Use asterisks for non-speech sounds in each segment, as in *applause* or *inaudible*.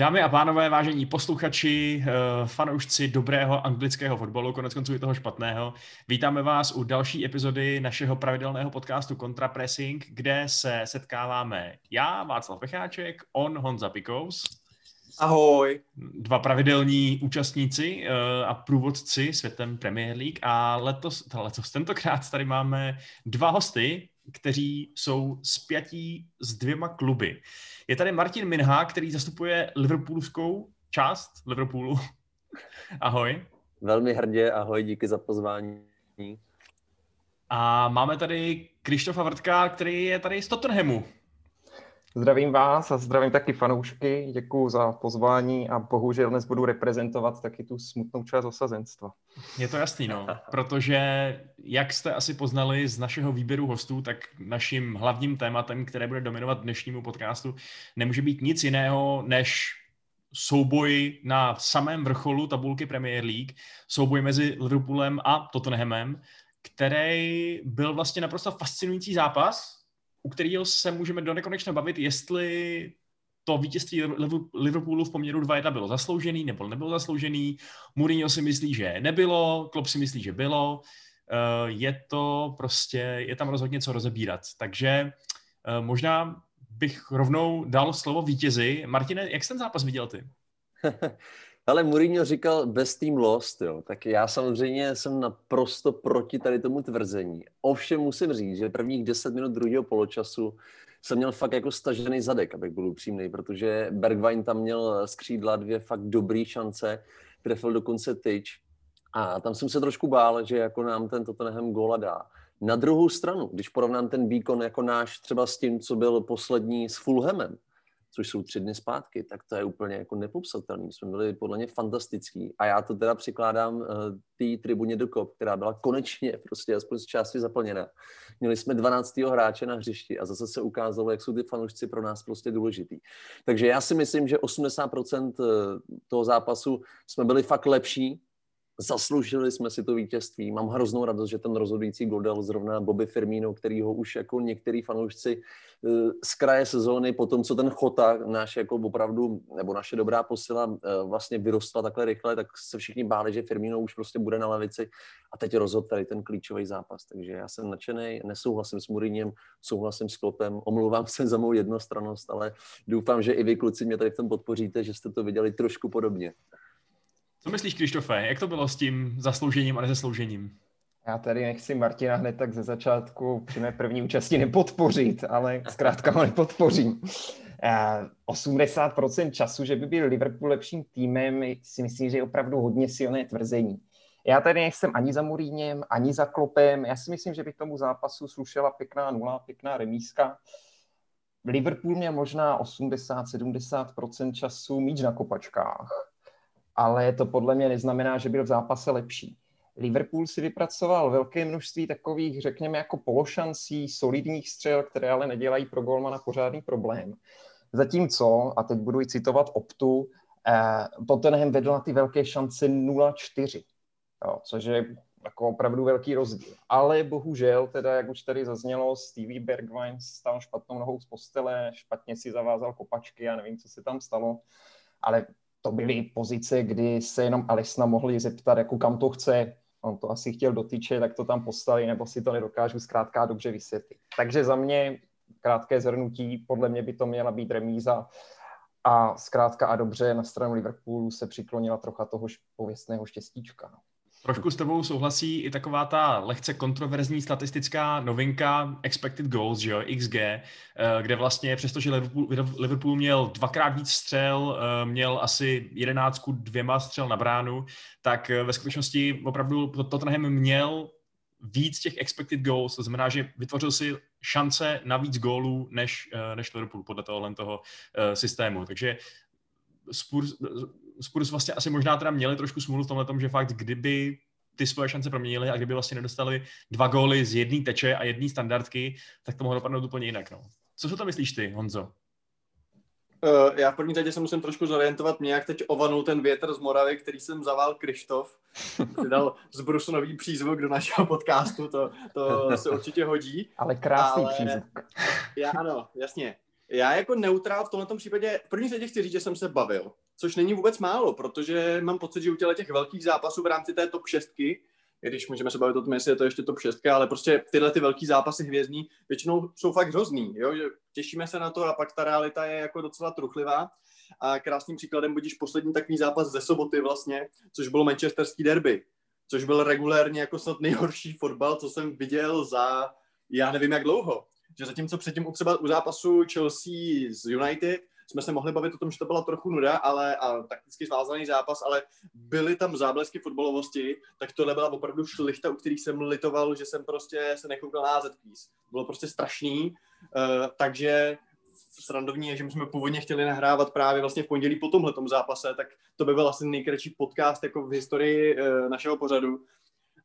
Dámy a pánové, vážení posluchači, eh, fanoušci dobrého anglického fotbalu, konec konců i toho špatného, vítáme vás u další epizody našeho pravidelného podcastu Contrapressing, kde se setkáváme já, Václav Pecháček, on, Honza Pikous. Ahoj. Dva pravidelní účastníci uh, a průvodci světem Premier League a letos, letos, tentokrát tady máme dva hosty, kteří jsou spjatí s dvěma kluby. Je tady Martin Minha, který zastupuje Liverpoolskou část Liverpoolu. *laughs* Ahoj. Velmi hrdě, ahoj, díky za pozvání. A máme tady Krištofa Vrtka, který je tady z Tottenhamu. Zdravím vás a zdravím taky fanoušky, děkuji za pozvání a bohužel dnes budu reprezentovat taky tu smutnou část osazenstva. Je to jasný, no, protože jak jste asi poznali z našeho výběru hostů, tak naším hlavním tématem, které bude dominovat dnešnímu podcastu, nemůže být nic jiného než souboj na samém vrcholu tabulky Premier League, souboj mezi Liverpoolem a Tottenhamem, který byl vlastně naprosto fascinující zápas, u kterého se můžeme do nekonečna bavit, jestli to vítězství Liverpoolu v poměru 2-1 bylo zasloužený nebo nebylo zasloužený. Mourinho si myslí, že nebylo, Klopp si myslí, že bylo. Eh, je to prostě, je tam rozhodně co rozebírat. Takže eh, možná bych rovnou dal slovo vítězi. Martine, jak jsi ten zápas viděl ty? *laughs* Ale Mourinho říkal best team lost, jo. tak já samozřejmě jsem naprosto proti tady tomu tvrzení. Ovšem musím říct, že prvních 10 minut druhého poločasu jsem měl fakt jako stažený zadek, abych byl upřímný, protože Bergwijn tam měl z křídla dvě fakt dobré šance, trefil dokonce tyč a tam jsem se trošku bál, že jako nám ten Tottenham góla dá. Na druhou stranu, když porovnám ten výkon jako náš třeba s tím, co byl poslední s Fulhamem, což jsou tři dny zpátky, tak to je úplně jako nepopsatelný. My jsme byli podle mě fantastický a já to teda přikládám uh, té tribuně do kop, která byla konečně prostě aspoň z části zaplněna. Měli jsme 12. hráče na hřišti a zase se ukázalo, jak jsou ty fanoušci pro nás prostě důležitý. Takže já si myslím, že 80% eh, toho zápasu jsme byli fakt lepší, zasloužili jsme si to vítězství. Mám hroznou radost, že ten rozhodující gol dal zrovna Bobby Firmino, který ho už jako některý fanoušci eh, z kraje sezóny, po tom, co ten Chota, náš jako opravdu, nebo naše dobrá posila eh, vlastně vyrostla takhle rychle, tak se všichni báli, že Firmino už prostě bude na levici a teď rozhod tady ten klíčový zápas. Takže já jsem nadšený, nesouhlasím s Mourinhem, souhlasím s Klopem, omlouvám se za mou jednostrannost, ale doufám, že i vy kluci mě tady v tom podpoříte, že jste to viděli trošku podobně. Co myslíš, Krištofe, jak to bylo s tím zasloužením a nezasloužením? Já tady nechci Martina hned tak ze začátku při mé první účasti nepodpořit, ale zkrátka ho nepodpořím. 80% eh, času, že by byl Liverpool lepším týmem, si myslím, že je opravdu hodně silné tvrzení. Já tady nejsem ani za Muríněm, ani za Klopem. Já si myslím, že by tomu zápasu slušela pěkná nula, pěkná remíska. Liverpool měl možná 80-70% času míč na kopačkách ale to podle mě neznamená, že byl v zápase lepší. Liverpool si vypracoval velké množství takových, řekněme, jako pološancí, solidních střel, které ale nedělají pro golmana pořádný problém. Zatímco, a teď budu citovat Optu, eh, Tottenham vedl na ty velké šance 0-4, jo, což je jako opravdu velký rozdíl. Ale bohužel, teda, jak už tady zaznělo, Stevie Bergwijn stal špatnou nohou z postele, špatně si zavázal kopačky, já nevím, co se tam stalo, ale to byly pozice, kdy se jenom Alisna mohli zeptat, jako kam to chce. On to asi chtěl dotyče, tak to tam postaví, nebo si to nedokážu zkrátka dobře vysvětlit. Takže za mě krátké zhrnutí, podle mě by to měla být remíza a zkrátka a dobře na stranu Liverpoolu se přiklonila trocha toho pověstného štěstíčka. No. Trošku s tebou souhlasí i taková ta lehce kontroverzní statistická novinka expected goals, že jo, XG, eh, kde vlastně přestože Liverpool, Liverpool měl dvakrát víc střel, eh, měl asi jedenáctku dvěma střel na bránu, tak eh, ve skutečnosti opravdu Tottenham měl víc těch expected goals, to znamená, že vytvořil si šance na víc gólů než, než Liverpool podle tohohle toho systému. Takže Spurs, Spurs vlastně asi možná teda měli trošku smůlu v tomhle tom, že fakt kdyby ty svoje šance proměnili a kdyby vlastně nedostali dva góly z jedné teče a jedné standardky, tak to mohlo dopadnout úplně jinak. No. Co si to myslíš ty, Honzo? Uh, já v první řadě se musím trošku zorientovat. Mě jak teď ovanul ten větr z Moravy, který jsem zavál Krištof. Přidal z Brusu nový přízvuk do našeho podcastu, to, to se určitě hodí. Ale krásný ale... přízvuk. Já ano, jasně. Já jako neutrál v tomto případě, v první řadě chci říct, že jsem se bavil, což není vůbec málo, protože mám pocit, že u těch velkých zápasů v rámci té top 6, když můžeme se bavit o tom, jestli je to ještě top 6, ale prostě tyhle ty velký zápasy hvězdní většinou jsou fakt hrozný, jo? že těšíme se na to a pak ta realita je jako docela truchlivá. A krásným příkladem budíš poslední takový zápas ze soboty vlastně, což byl manchesterský derby, což byl regulérně jako snad nejhorší fotbal, co jsem viděl za já nevím jak dlouho. Že zatímco předtím u třeba u zápasu Chelsea z United jsme se mohli bavit o tom, že to byla trochu nuda, ale a takticky svázaný zápas, ale byly tam záblesky fotbalovosti, tak tohle byla opravdu šlichta, u kterých jsem litoval, že jsem prostě se nekoukal na AZ Bylo prostě strašný, uh, takže srandovní je, že my jsme původně chtěli nahrávat právě vlastně v pondělí po tomhle zápase, tak to by byl asi nejkratší podcast jako v historii uh, našeho pořadu.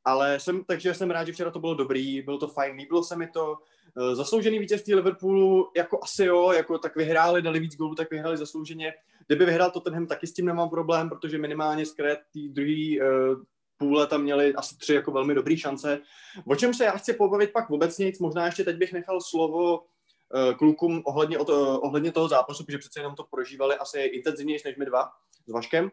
Ale jsem, takže jsem rád, že včera to bylo dobrý, bylo to fajn, líbilo se mi to, Eh, zasloužený vítězství Liverpoolu, jako asi jo, jako tak vyhráli, dali víc gólů, tak vyhráli zaslouženě. Kdyby vyhrál Tottenham, taky s tím nemám problém, protože minimálně z tý druhý uh, půle tam měli asi tři jako velmi dobré šance. O čem se já chci pobavit pak obecně, možná ještě teď bych nechal slovo uh, klukům ohledně, uh, ohledně toho zápasu, protože přece jenom to prožívali asi intenzivněji než my dva s Vaškem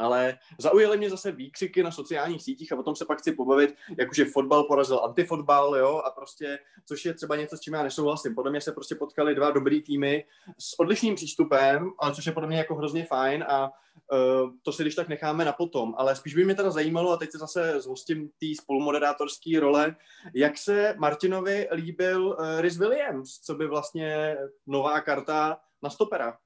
ale zaujaly mě zase výkřiky na sociálních sítích a o tom se pak chci pobavit, jakože fotbal porazil antifotbal, jo, a prostě, což je třeba něco, s čím já nesouhlasím. Podle mě se prostě potkali dva dobrý týmy s odlišným přístupem, ale což je podle mě jako hrozně fajn a uh, to si když tak necháme na potom. Ale spíš by mě teda zajímalo, a teď se zase zhostím té spolumoderátorské role, jak se Martinovi líbil uh, Rhys Williams, co by vlastně nová karta na stopera.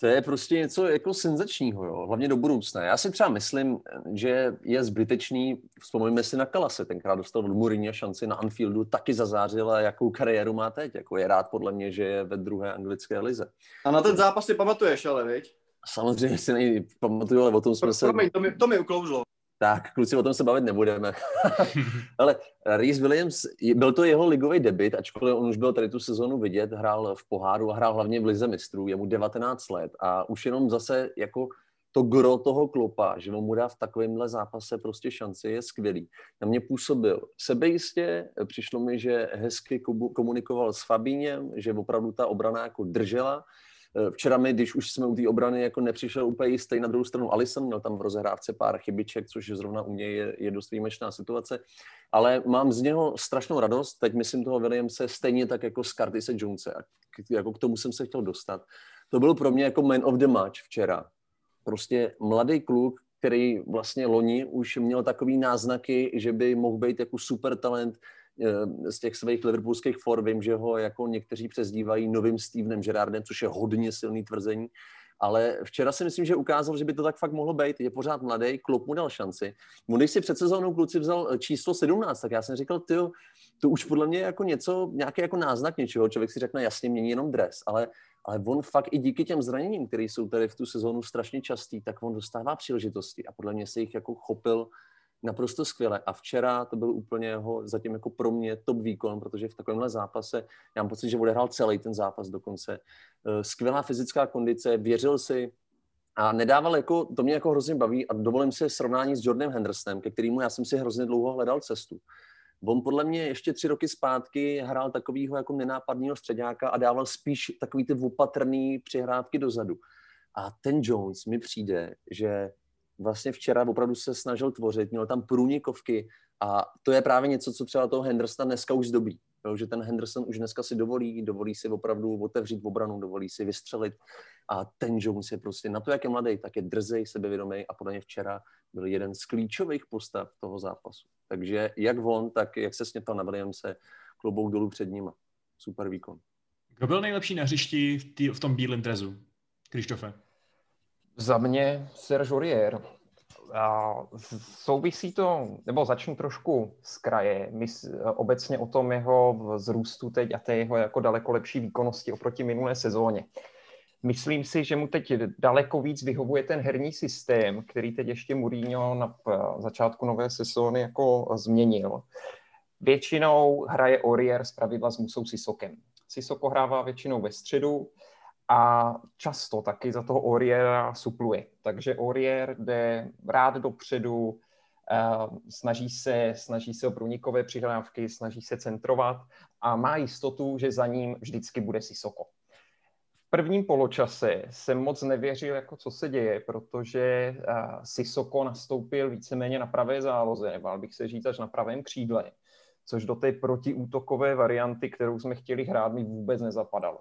To je prostě něco jako senzačního, jo? hlavně do budoucna. Já si třeba myslím, že je zbytečný, vzpomeňme si na Kalase, tenkrát dostal od Mourinho šanci na Anfieldu, taky zazářil a jakou kariéru má teď. Jako je rád podle mě, že je ve druhé anglické lize. A na ten zápas si pamatuješ, ale viď? Samozřejmě si nejpamatuju, ale o tom jsme se... Promiň, to mi, to mi uklouzlo. Tak, kluci, o tom se bavit nebudeme. *laughs* *laughs* Ale Reese Williams, byl to jeho ligový debit, ačkoliv on už byl tady tu sezonu vidět, hrál v poháru a hrál hlavně v lize mistrů, je mu 19 let a už jenom zase jako to gro toho klopa, že on mu dá v takovémhle zápase prostě šanci, je skvělý. Na mě působil sebejistě, přišlo mi, že hezky komunikoval s Fabíněm, že opravdu ta obrana jako držela, včera mi, když už jsme u té obrany, jako nepřišel úplně jistý na druhou stranu Alison, měl tam v rozehrávce pár chybiček, což zrovna u něj je, je dost výjimečná situace, ale mám z něho strašnou radost, teď myslím toho Williamse stejně tak jako z Curtise Jonese, a k, jako k tomu jsem se chtěl dostat. To byl pro mě jako man of the match včera. Prostě mladý kluk, který vlastně loni už měl takový náznaky, že by mohl být jako super talent, Eh, z těch svých liverpoolských for vím, že ho jako někteří přezdívají novým Stevenem Gerardem, což je hodně silný tvrzení, ale včera si myslím, že ukázal, že by to tak fakt mohlo být. Je pořád mladý, klub mu dal šanci. On, když si před sezónou kluci vzal eh, číslo 17, tak já jsem říkal, ty to už podle mě jako něco, nějaký jako náznak něčeho. Člověk si řekne, jasně, mění jenom dres, ale, ale on fakt i díky těm zraněním, které jsou tady v tu sezónu strašně častý, tak on dostává příležitosti a podle mě se jich jako chopil naprosto skvěle. A včera to byl úplně jeho zatím jako pro mě top výkon, protože v takovémhle zápase, já mám pocit, že odehrál celý ten zápas dokonce. Eh, skvělá fyzická kondice, věřil si, a nedával jako, to mě jako hrozně baví a dovolím si srovnání s Jordanem Hendersonem, ke kterému já jsem si hrozně dlouho hledal cestu. On podle mě ještě tři roky zpátky hrál takového jako nenápadného středáka a dával spíš takový ty opatrný přihrávky dozadu. A ten Jones mi přijde, že vlastně včera opravdu se snažil tvořit, měl tam průnikovky a to je právě něco, co třeba toho Hendersona dneska už zdobí. Jo, že ten Henderson už dneska si dovolí, dovolí si opravdu otevřít obranu, dovolí si vystřelit a ten Jones je prostě na to, jak je mladý, tak je drzej, sebevědomý a podle mě včera byl jeden z klíčových postav toho zápasu. Takže jak on, tak jak se sněpal na Williamse, klobouk dolů před ním. Super výkon. Kdo byl nejlepší na hřišti v, tý, v tom bílém drezu? Krištofe? Za mě Serge Aurier. A souvisí to, nebo začnu trošku z kraje, my obecně o tom jeho vzrůstu teď a té jeho jako daleko lepší výkonnosti oproti minulé sezóně. Myslím si, že mu teď daleko víc vyhovuje ten herní systém, který teď ještě Mourinho na začátku nové sezóny jako změnil. Většinou hraje Aurier z pravidla s Musou Sisokem. Sisoko hrává většinou ve středu, a často taky za toho Oriera supluje. Takže Orier jde rád dopředu, Uh, snaží se, snaží se o průnikové přihrávky, snaží se centrovat a má jistotu, že za ním vždycky bude Sisoko. prvním poločase jsem moc nevěřil, jako co se děje, protože uh, Sisoko nastoupil víceméně na pravé záloze, nebo bych se říct až na pravém křídle, což do té protiútokové varianty, kterou jsme chtěli hrát, mi vůbec nezapadalo.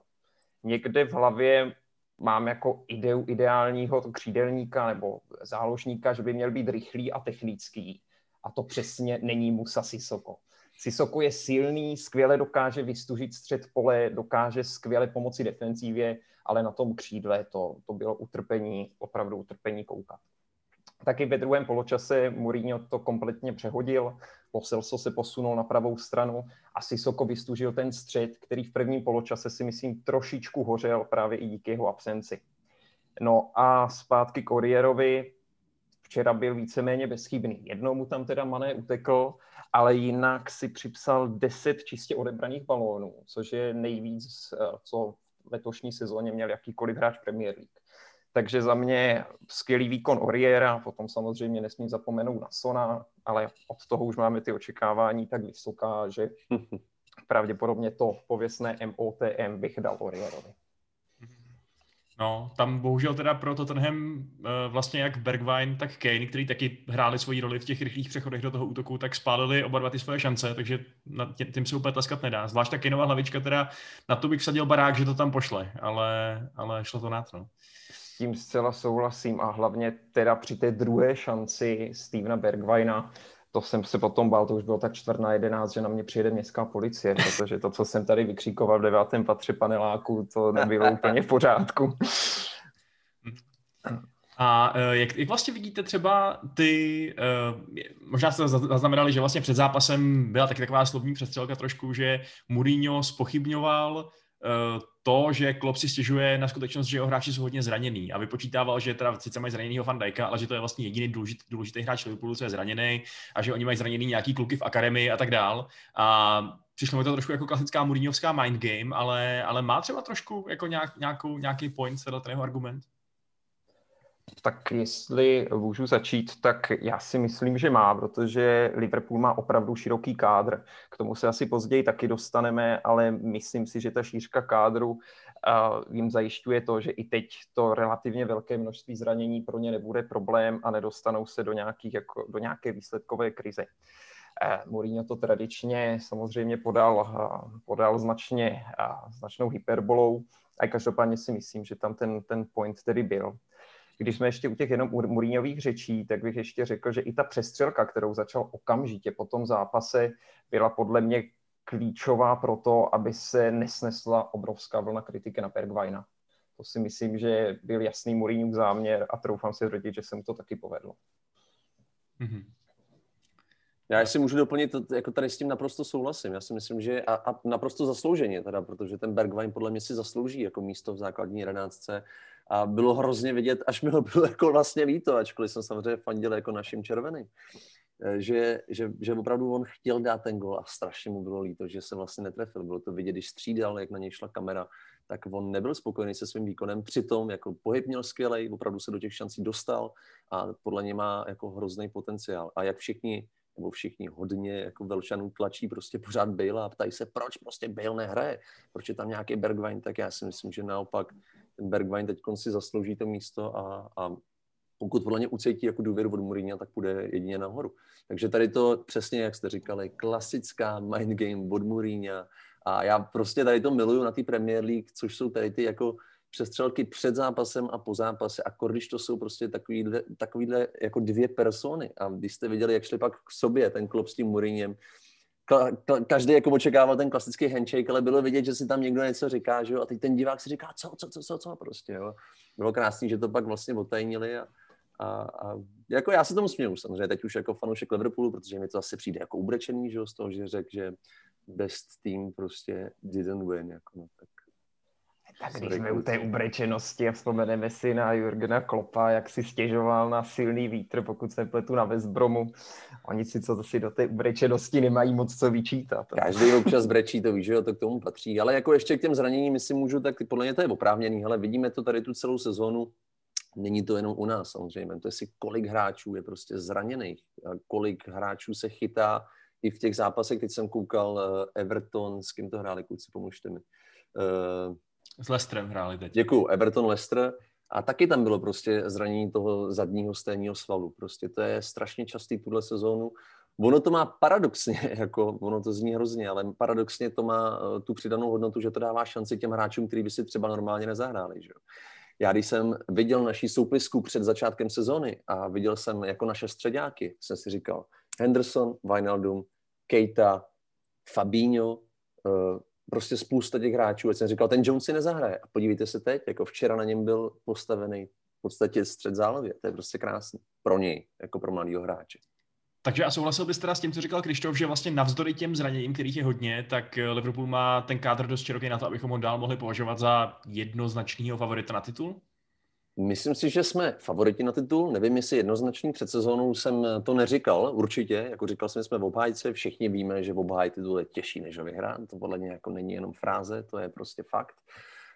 Někde v hlavě mám jako ideu ideálního křídelníka nebo záložníka, že by měl být rychlý a technický. A to přesně není Musa Sisoko. Sisoko je silný, skvěle dokáže vystužit střed pole, dokáže skvěle pomoci defenzívě, ale na tom křídle to, to bylo utrpení, opravdu utrpení koukat. Taky ve druhém poločase Mourinho to kompletně přehodil, Poselso se posunul na pravou stranu a Sisoko vystužil ten střed, který v prvním poločase si myslím trošičku hořel právě i díky jeho absenci. No a zpátky k Orierovi, včera byl víceméně bezchybný. Jednou mu tam teda Mané utekl, ale jinak si připsal 10 čistě odebraných balónů, což je nejvíc, eh, co v letošní sezóně měl jakýkoliv hráč Premier League. Takže za mě skvělý výkon Oriera, potom samozřejmě nesmím zapomenout na Sona, ale od toho už máme ty očekávání tak vysoká, že *laughs* pravděpodobně to pověstné MOTM bych dal Orierovi. No, tam bohužel teda pro Tottenham eh, vlastně jak Bergwijn, tak Kane, který taky hráli svoji roli v těch rychlých přechodech do toho útoku, tak spálili oba dva ty svoje šance, takže tím se úplně tleskat nedá. Zvlášť ta Kaneova hlavička teda, na to bych vsadil barák, že to tam pošle, ale, ale šlo to na to. No. Tím zcela souhlasím a hlavně teda při té druhé šanci Stevena Bergwijna, to jsem se potom bál, to už bylo tak čtvrt na jedenáct, že na mě přijede městská policie, protože to, co jsem tady vykříkoval v devátém patře paneláku, to nebylo úplně v pořádku. A e, jak, jak vlastně vidíte třeba ty, e, možná jste zaznamenali, že vlastně před zápasem byla taky taková slovní přestřelka trošku, že Mourinho spochybňoval to, že Klopp si stěžuje na skutečnost, že jeho hráči jsou hodně zraněný a vypočítával, že teda sice mají zraněnýho Van Dijka, ale že to je vlastně jediný důležitý, důležitý hráč Liverpoolu, co je zraněný a že oni mají zraněný nějaký kluky v akademii a tak dál. A přišlo mi to trošku jako klasická Mourinhovská mind game, ale, ale má třeba trošku jako nějak, nějakou, nějaký point, ten jeho argument? Tak jestli můžu začít, tak já si myslím, že má, protože Liverpool má opravdu široký kádr. K tomu se asi později taky dostaneme, ale myslím si, že ta šířka kádru jim zajišťuje to, že i teď to relativně velké množství zranění pro ně nebude problém a nedostanou se do, nějakých, jako, do nějaké výsledkové krize. Uh, Mourinho to tradičně samozřejmě podal, podal značně, značnou hyperbolou, a každopádně si myslím, že tam ten, ten point tedy byl. Když jsme ještě u těch jenom Mourinhových řečí, tak bych ještě řekl, že i ta přestřelka, kterou začal okamžitě po tom zápase, byla podle mě klíčová pro to, aby se nesnesla obrovská vlna kritiky na Bergwajna. To si myslím, že byl jasný Mourinhův záměr a troufám si tvrdit, že se mu to taky povedlo. Mm-hmm. Já si můžu doplnit, jako tady s tím naprosto souhlasím. Já si myslím, že a, a naprosto zaslouženě teda, protože ten Bergwijn podle mě si zaslouží jako místo v základní jedenáctce a bylo hrozně vidět, až mi ho bylo jako vlastně líto, ačkoliv jsem samozřejmě fandil jako našim červeným, eh, že, že, že opravdu on chtěl dát ten gol a strašně mu bylo líto, že se vlastně netrefil. Bylo to vidět, když střídal, jak na něj šla kamera, tak on nebyl spokojený se svým výkonem, přitom jako pohyb měl skvělý, opravdu se do těch šancí dostal a podle něj má jako hrozný potenciál. A jak všichni nebo všichni hodně jako Velšanů tlačí prostě pořád Bale a ptají se, proč prostě Bale nehraje, proč je tam nějaký Bergwijn, tak já si myslím, že naopak ten Bergwijn teď si zaslouží to místo a, a pokud podle mě ucítí jako důvěru od Mourinho, tak půjde jedině nahoru. Takže tady to přesně, jak jste říkali, klasická mind game od Mourinho a já prostě tady to miluju na té Premier League, což jsou tady ty jako přestřelky před zápasem a po zápase. A když to jsou prostě takovýhle, takovýhle jako dvě persony. A když jste viděli, jak šli pak k sobě ten klub s tím Mourinhem, každý jako očekával ten klasický handshake, ale bylo vidět, že si tam někdo něco říká, že jo, a teď ten divák si říká, co, co, co, co, co, prostě, jo. Bylo krásný, že to pak vlastně otajnili a, a, a jako já se tomu směju samozřejmě, teď už jako fanoušek Liverpoolu, protože mi to asi přijde jako ubrečený, že jo, z toho, že řekl, že best team prostě didn't win, jako no, tak tak když jsme u té ubrečenosti a vzpomeneme si na Jurgena Klopa, jak si stěžoval na silný vítr, pokud se pletu na Westbromu. Oni si co si do té ubrečenosti nemají moc co vyčítat. Každý občas brečí, to víš, že jo, to k tomu patří. Ale jako ještě k těm zraněním, si můžu, tak podle mě to je oprávněný, ale vidíme to tady tu celou sezónu. Není to jenom u nás samozřejmě, to je si kolik hráčů je prostě zraněných, kolik hráčů se chytá i v těch zápasech, teď jsem koukal eh, Everton, s kým to hráli, kluci, pomůžte mi. Uh, S Leicesterem hráli teď. Děkuju, Everton Leicester. A taky tam bylo prostě zranění toho zadního stejního svalu. Prostě to je strašně častý tuhle sezónu. Ono to má paradoxně, *laughs* jako ono to zní hrozně, ale paradoxně to má eh, tu přidanou hodnotu, že to dává šanci těm hráčům, kteří by si třeba normálně nezahráli. Že? Já když jsem viděl naší soupisku před začátkem sezóny a viděl jsem jako naše středáky, jsem si říkal, Henderson, Wijnaldum, Keita, Fabinho, eh, prostě spousta těch hráčů. A jsem říkal, ten Jones si nezahraje. A podívejte se teď, jako včera na něm byl postavený v podstatě střed zálově. To je prostě krásný pro něj, jako pro mladého hráče. Takže a souhlasil bys teda s tím, co říkal Krištof, že vlastně navzdory těm zraněním, kterých je hodně, tak Liverpool má ten kádr dost široký na to, abychom ho dál mohli považovat za jednoznačného favorita na titul? Myslím si, že jsme favoriti na titul. Nevím, jestli jednoznačný před sezónou jsem to neříkal, určitě. Jako říkal jsem, jsme v obhájce, všichni víme, že v obháj titul je těžší, než ho vyhrát. To podle mě jako není jenom fráze, to je prostě fakt.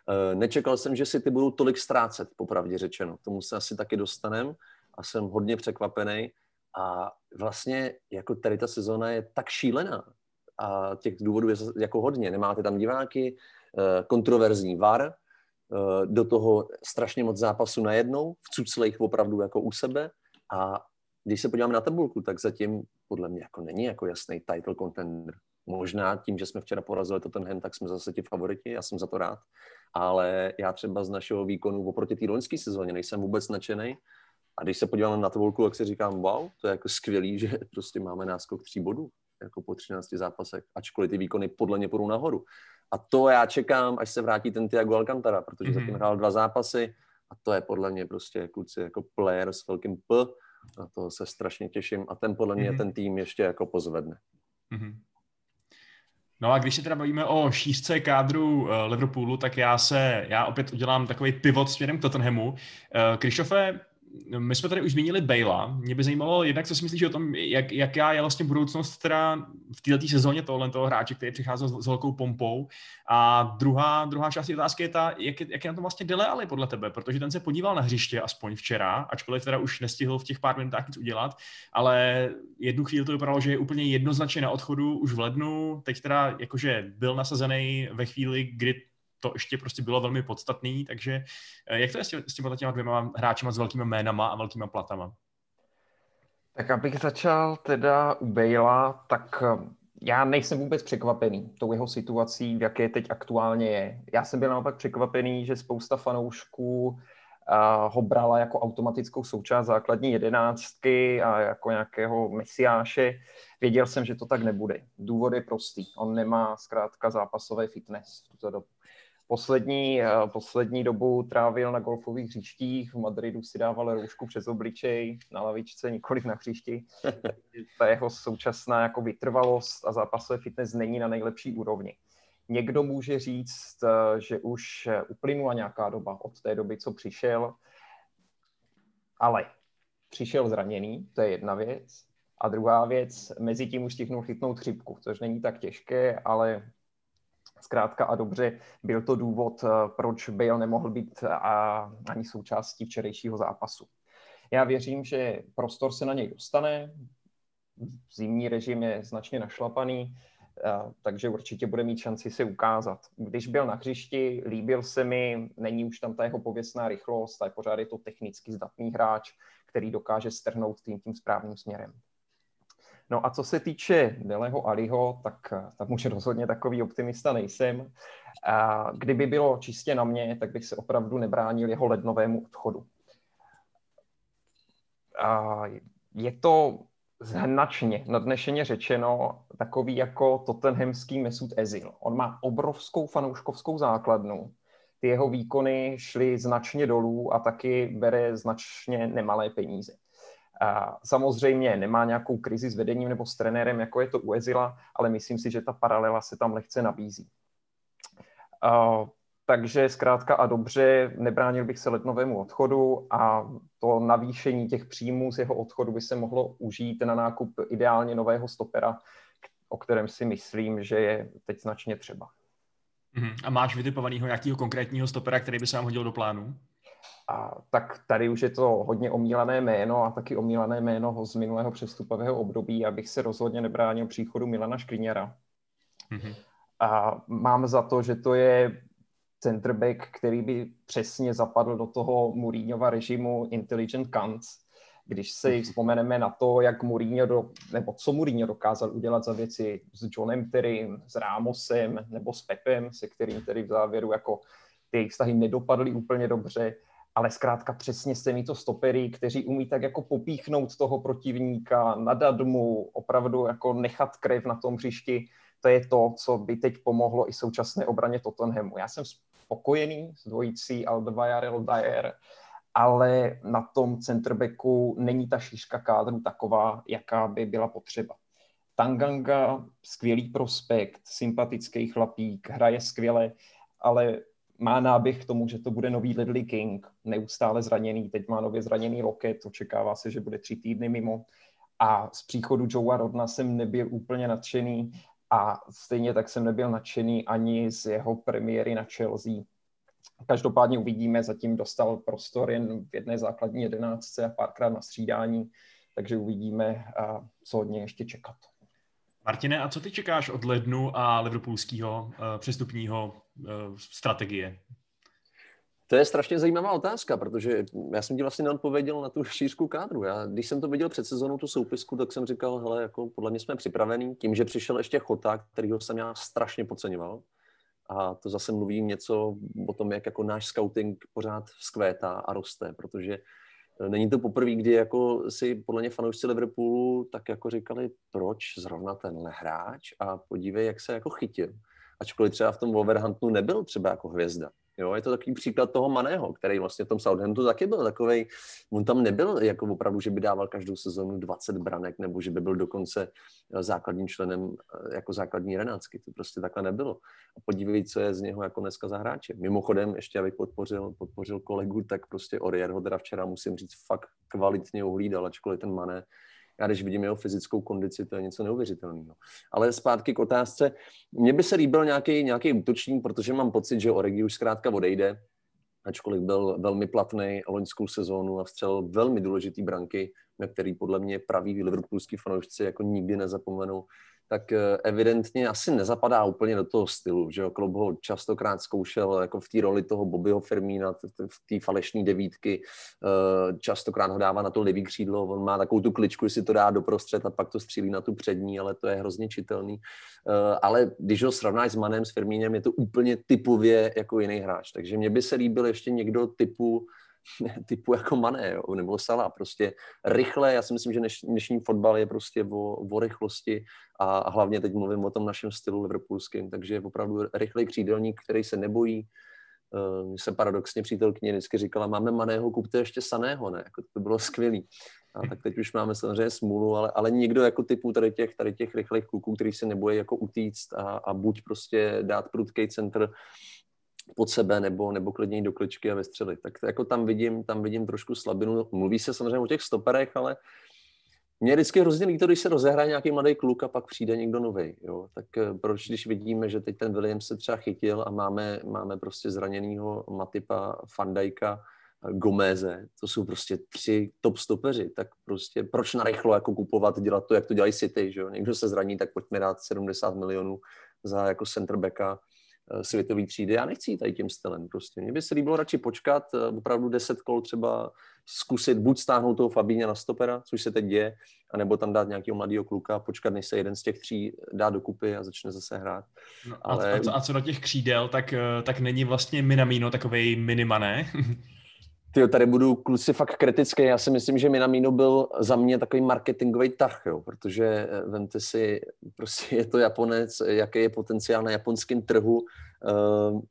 Eh, nečekal jsem, že si ty budou tolik ztrácet, popravdě řečeno. Tomu se asi taky dostanem a jsem hodně překvapený. A vlastně jako tady ta sezóna je tak šílená a těch důvodů je jako hodně. Nemáte tam diváky, eh, kontroverzní VAR, do toho strašně moc zápasů najednou, v cuclejch opravdu jako u sebe a když se podíváme na tabulku, tak zatím podle mě jako není jako jasný title contender. Možná tím, že jsme včera porazili Tottenham, tak jsme zase ti favoriti, já jsem za to rád, ale já třeba z našeho výkonu oproti té loňské sezóně nejsem vůbec nadšený. A když se podívám na tabulku, tak si říkám, wow, to je jako skvělý, *laughs* že prostě máme náskok tří bodů jako po 13 zápasech, ačkoliv ty výkony podle mě půjdou nahoru. A to já čekám, až se vrátí ten Tiago Alcantara, protože mm-hmm. zatím hrál dva zápasy a to je podle mě prostě kluci jako player s velkým P. Na to se strašně těším a ten podle mě mm-hmm. ten tým ještě jako pozvedne. Mm-hmm. No a když se teda bavíme o šířce kádru uh, Liverpoolu, tak já se, já opět udělám takový pivot směrem k Tottenhamu. Uh, Krištofe, my jsme tady už zmínili Bejla. Mě by zajímalo jednak, co si myslíš o tom, jak, jaká je vlastně budoucnost teda v této sezóně tohle toho hráče, který přicházel s, s velkou pompou. A druhá, druhá část otázky je ta, jak, jak je na tom vlastně Dele Ali podle tebe, protože ten se podíval na hřiště aspoň včera, ačkoliv teda už nestihl v těch pár minutách nic udělat, ale jednu chvíli to vypadalo, že je úplně jednoznačně na odchodu už v lednu, teď teda jakože byl nasazený ve chvíli, kdy to ještě prostě bylo velmi podstatný, takže eh, jak to je s, těma těma dvěma hráčima s velkými jménama a velkými platama? Tak abych začal teda u Bejla, tak eh, já nejsem vůbec překvapený tou jeho situací, v jaké teď aktuálně je. Já jsem byl naopak překvapený, že spousta fanoušků eh, ho brala jako automatickou součást základní jedenáctky a jako nějakého mesiáše. Věděl jsem, že to tak nebude. Důvod je prostý. On nemá zkrátka zápasové fitness v tuto dobu. Poslední, eh, poslední dobu trávil na golfových hřištích, v Madridu si dával roušku přes obličej, na lavičce, nikoliv na hřišti. Ta jeho současná jako vytrvalost a zápasové fitness není na nejlepší úrovni. Někdo může říct, eh, že už uplynula nějaká doba od té doby, co přišel, ale přišel zraněný, to je jedna věc. A druhá věc, mezi tím už stihnul chytnout chřipku, což není tak těžké, ale Zkrátka a dobře, byl to důvod, eh, proč Bale nemohl být eh, ani součástí včerejšího zápasu. Já věřím, že prostor se na něj dostane. Zimní režim je značně našlapaný, eh, takže určitě bude mít šanci se ukázat. Když byl na hřišti, líbil se mi, není už tam ta jeho pověstná rychlost, ale pořád je to technicky zdatný hráč, který dokáže strhnout tým tím správným směrem. No a co se týče Deleho Aliho, tak, tak už rozhodně takový optimista nejsem. A kdyby bylo čistě na mě, tak bych se opravdu nebránil jeho lednovému odchodu. A je to značně nadnešeně řečeno takový jako tottenhamský Mesut Ezil. On má obrovskou fanouškovskou základnu, ty jeho výkony šly značně dolů a taky bere značně nemalé peníze. A samozřejmě nemá nějakou krizi s vedením nebo s trenérem, jako je to u Ezila, ale myslím si, že ta paralela se tam lehce nabízí. A, takže zkrátka a dobře, nebránil bych se letnovému odchodu a to navýšení těch příjmů z jeho odchodu by se mohlo užít na nákup ideálně nového stopera, o kterém si myslím, že je teď značně třeba. Mhm. A máš vytipovaného nějakého konkrétního stopera, který by se vám hodil do plánu? A tak tady už je to hodně omílané jméno a taky omílané jméno z minulého přestupového období, abych se rozhodně nebránil příchodu Milana Škriněra. Mm-hmm. A mám za to, že to je centerback, který by přesně zapadl do toho Mourinhova režimu Intelligent Cunts. Když si mhm. vzpomeneme na to, jak Mourinho, do, nebo co Mourinho dokázal udělat za věci s Johnem Terrym, s Rámosem nebo s Pepem, se kterým tedy v závěru jako ty vztahy nedopadly úplně dobře, ale zkrátka přesně jste mi to stopery, kteří umí tak jako popíchnout toho protivníka, nadat mu, opravdu jako nechat krev na tom hřišti, to je to, co by teď pomohlo i současné obraně Tottenhamu. Já jsem spokojený s dvojicí Aldebajar Dyer, ale na tom centerbacku není ta šířka kádru taková, jaká by byla potřeba. Tanganga, skvělý prospekt, sympatický chlapík, hraje skvěle, ale má náběh k tomu, že to bude nový Lidley King, neustále zraněný, teď má nově zraněný loket, očekává se, že bude tři týdny mimo. A z příchodu Joea Rodna jsem nebyl úplně nadšený a stejně tak jsem nebyl nadšený ani z jeho premiéry na Chelsea. Každopádně uvidíme, zatím dostal prostor jen v jedné základní jedenáctce a párkrát na střídání, takže uvidíme, co od něj ještě čekat. Martine, a co ty čekáš od lednu a liverpoolského uh, přestupního uh, strategie? To je strašně zajímavá otázka, protože já jsem ti vlastně neodpověděl na tu šířku kádru. Já, když jsem to viděl před sezónou, tu soupisku, tak jsem říkal, hele, jako podle mě jsme připravení. Tím, že přišel ještě Chota, kterýho jsem já strašně podceňoval. A to zase mluví něco o tom, jak jako náš scouting pořád vzkvétá a roste, protože Není to poprvé, kdy jako si podle mě fanoušci Liverpoolu tak jako říkali, proč zrovna tenhle hráč a podívej, jak se jako chytil. Ačkoliv třeba v tom Wolverhamptonu nebyl třeba jako hvězda. Jo, je to takový příklad toho Maného, který vlastně v tom Southamptonu taky byl takový. On tam nebyl jako opravdu, že by dával každou sezonu 20 branek, nebo že by byl dokonce eh, základním členem eh, jako základní renácky. To prostě takhle nebylo. A podívej, co je z něho jako dneska za hráče. Mimochodem, ještě abych podpořil, podpořil kolegu, tak prostě Orier ho teda včera musím říct fakt kvalitně uhlídal, ačkoliv ten Mané já když vidím jeho fyzickou kondici, to je něco neuvěřitelného. Ale zpátky k otázce. Mně by se líbil nějaký, nějaký útočník, protože mám pocit, že Oregi už zkrátka odejde, ačkoliv byl velmi platný loňskou sezónu a vstřelil velmi důležitý branky, na který podle mě praví liverpoolský fanoušci jako nikdy nezapomenou tak eh, evidentně asi nezapadá úplně do toho stylu, že jo, Klopp ho častokrát zkoušel jako v té roli toho Bobbyho Fermína, v té falešné devítky, eh, častokrát ho dává na to levý křídlo, on má takovou tu kličku, že si to dá doprostřed a pak to střílí na tu přední, ale to je hrozně čitelný. Eh, ale když ho srovnáš s Manem, s Fermínem, je to úplně typově jako jiný hráč, takže mně by se líbil ještě někdo typu *laughs* typu jako Mané jo, nebo Salah. Prostě rychle, já si myslím, že dneš, dnešní fotbal je prostě o, o rychlosti a hlavně teď mluvím o tom našem stylu liverpoolským, takže je opravdu rychlej křídelník, který se nebojí, Uh, se paradoxně přítelkyně vždycky říkala, máme Maného, kupte ještě Saného, ne? Jako to by bylo skvělý. A tak teď už máme samozřejmě smůlu, ale, ale někdo jako typu tady těch, tady těch rychlých kluků, který se nebojí jako utíct a, a buď prostě dát prudký centr pod sebe nebo, nebo klidně do kličky a vystřelit. Tak jako tam vidím, tam vidím trošku slabinu. Mluví se samozřejmě o těch stoperech, ale mě vždycky hrozně líto, když se rozehraje nějaký mladý kluk a pak přijde někdo nový. Tak eh, proč, když vidíme, že teď ten William se třeba chytil a máme, máme prostě zraněného Matipa, Fandajka, Gomeze, to jsou prostě tři top stopeři, tak prostě proč narychlo jako kupovat, dělat to, jak to dělají City, že jo? Někdo se zraní, tak pojďme dát 70 milionů za jako centerbacka Eh, světové třídy. Já nechci jít tady tím stylem prostě. Mně by se líbilo radši počkat, eh, opravdu 10 kol třeba zkusit buď stáhnout toho Fabíně na stopera, což se teď děje, anebo tam dát nějakého mladého kluka, počkat, než se jeden z těch tří dá dokupy a začne zase hrát. No, Ale... a, co, a co do těch křídel, tak, eh, tak není vlastně Minamino takovej minimané? *laughs* Ty tady budu kluci fakt kritický. Já si myslím, že Minamino byl za mě takový marketingový tah, jo, protože eh, vemte si, prostě je to Japonec, jaký je potenciál na japonském trhu. Uh,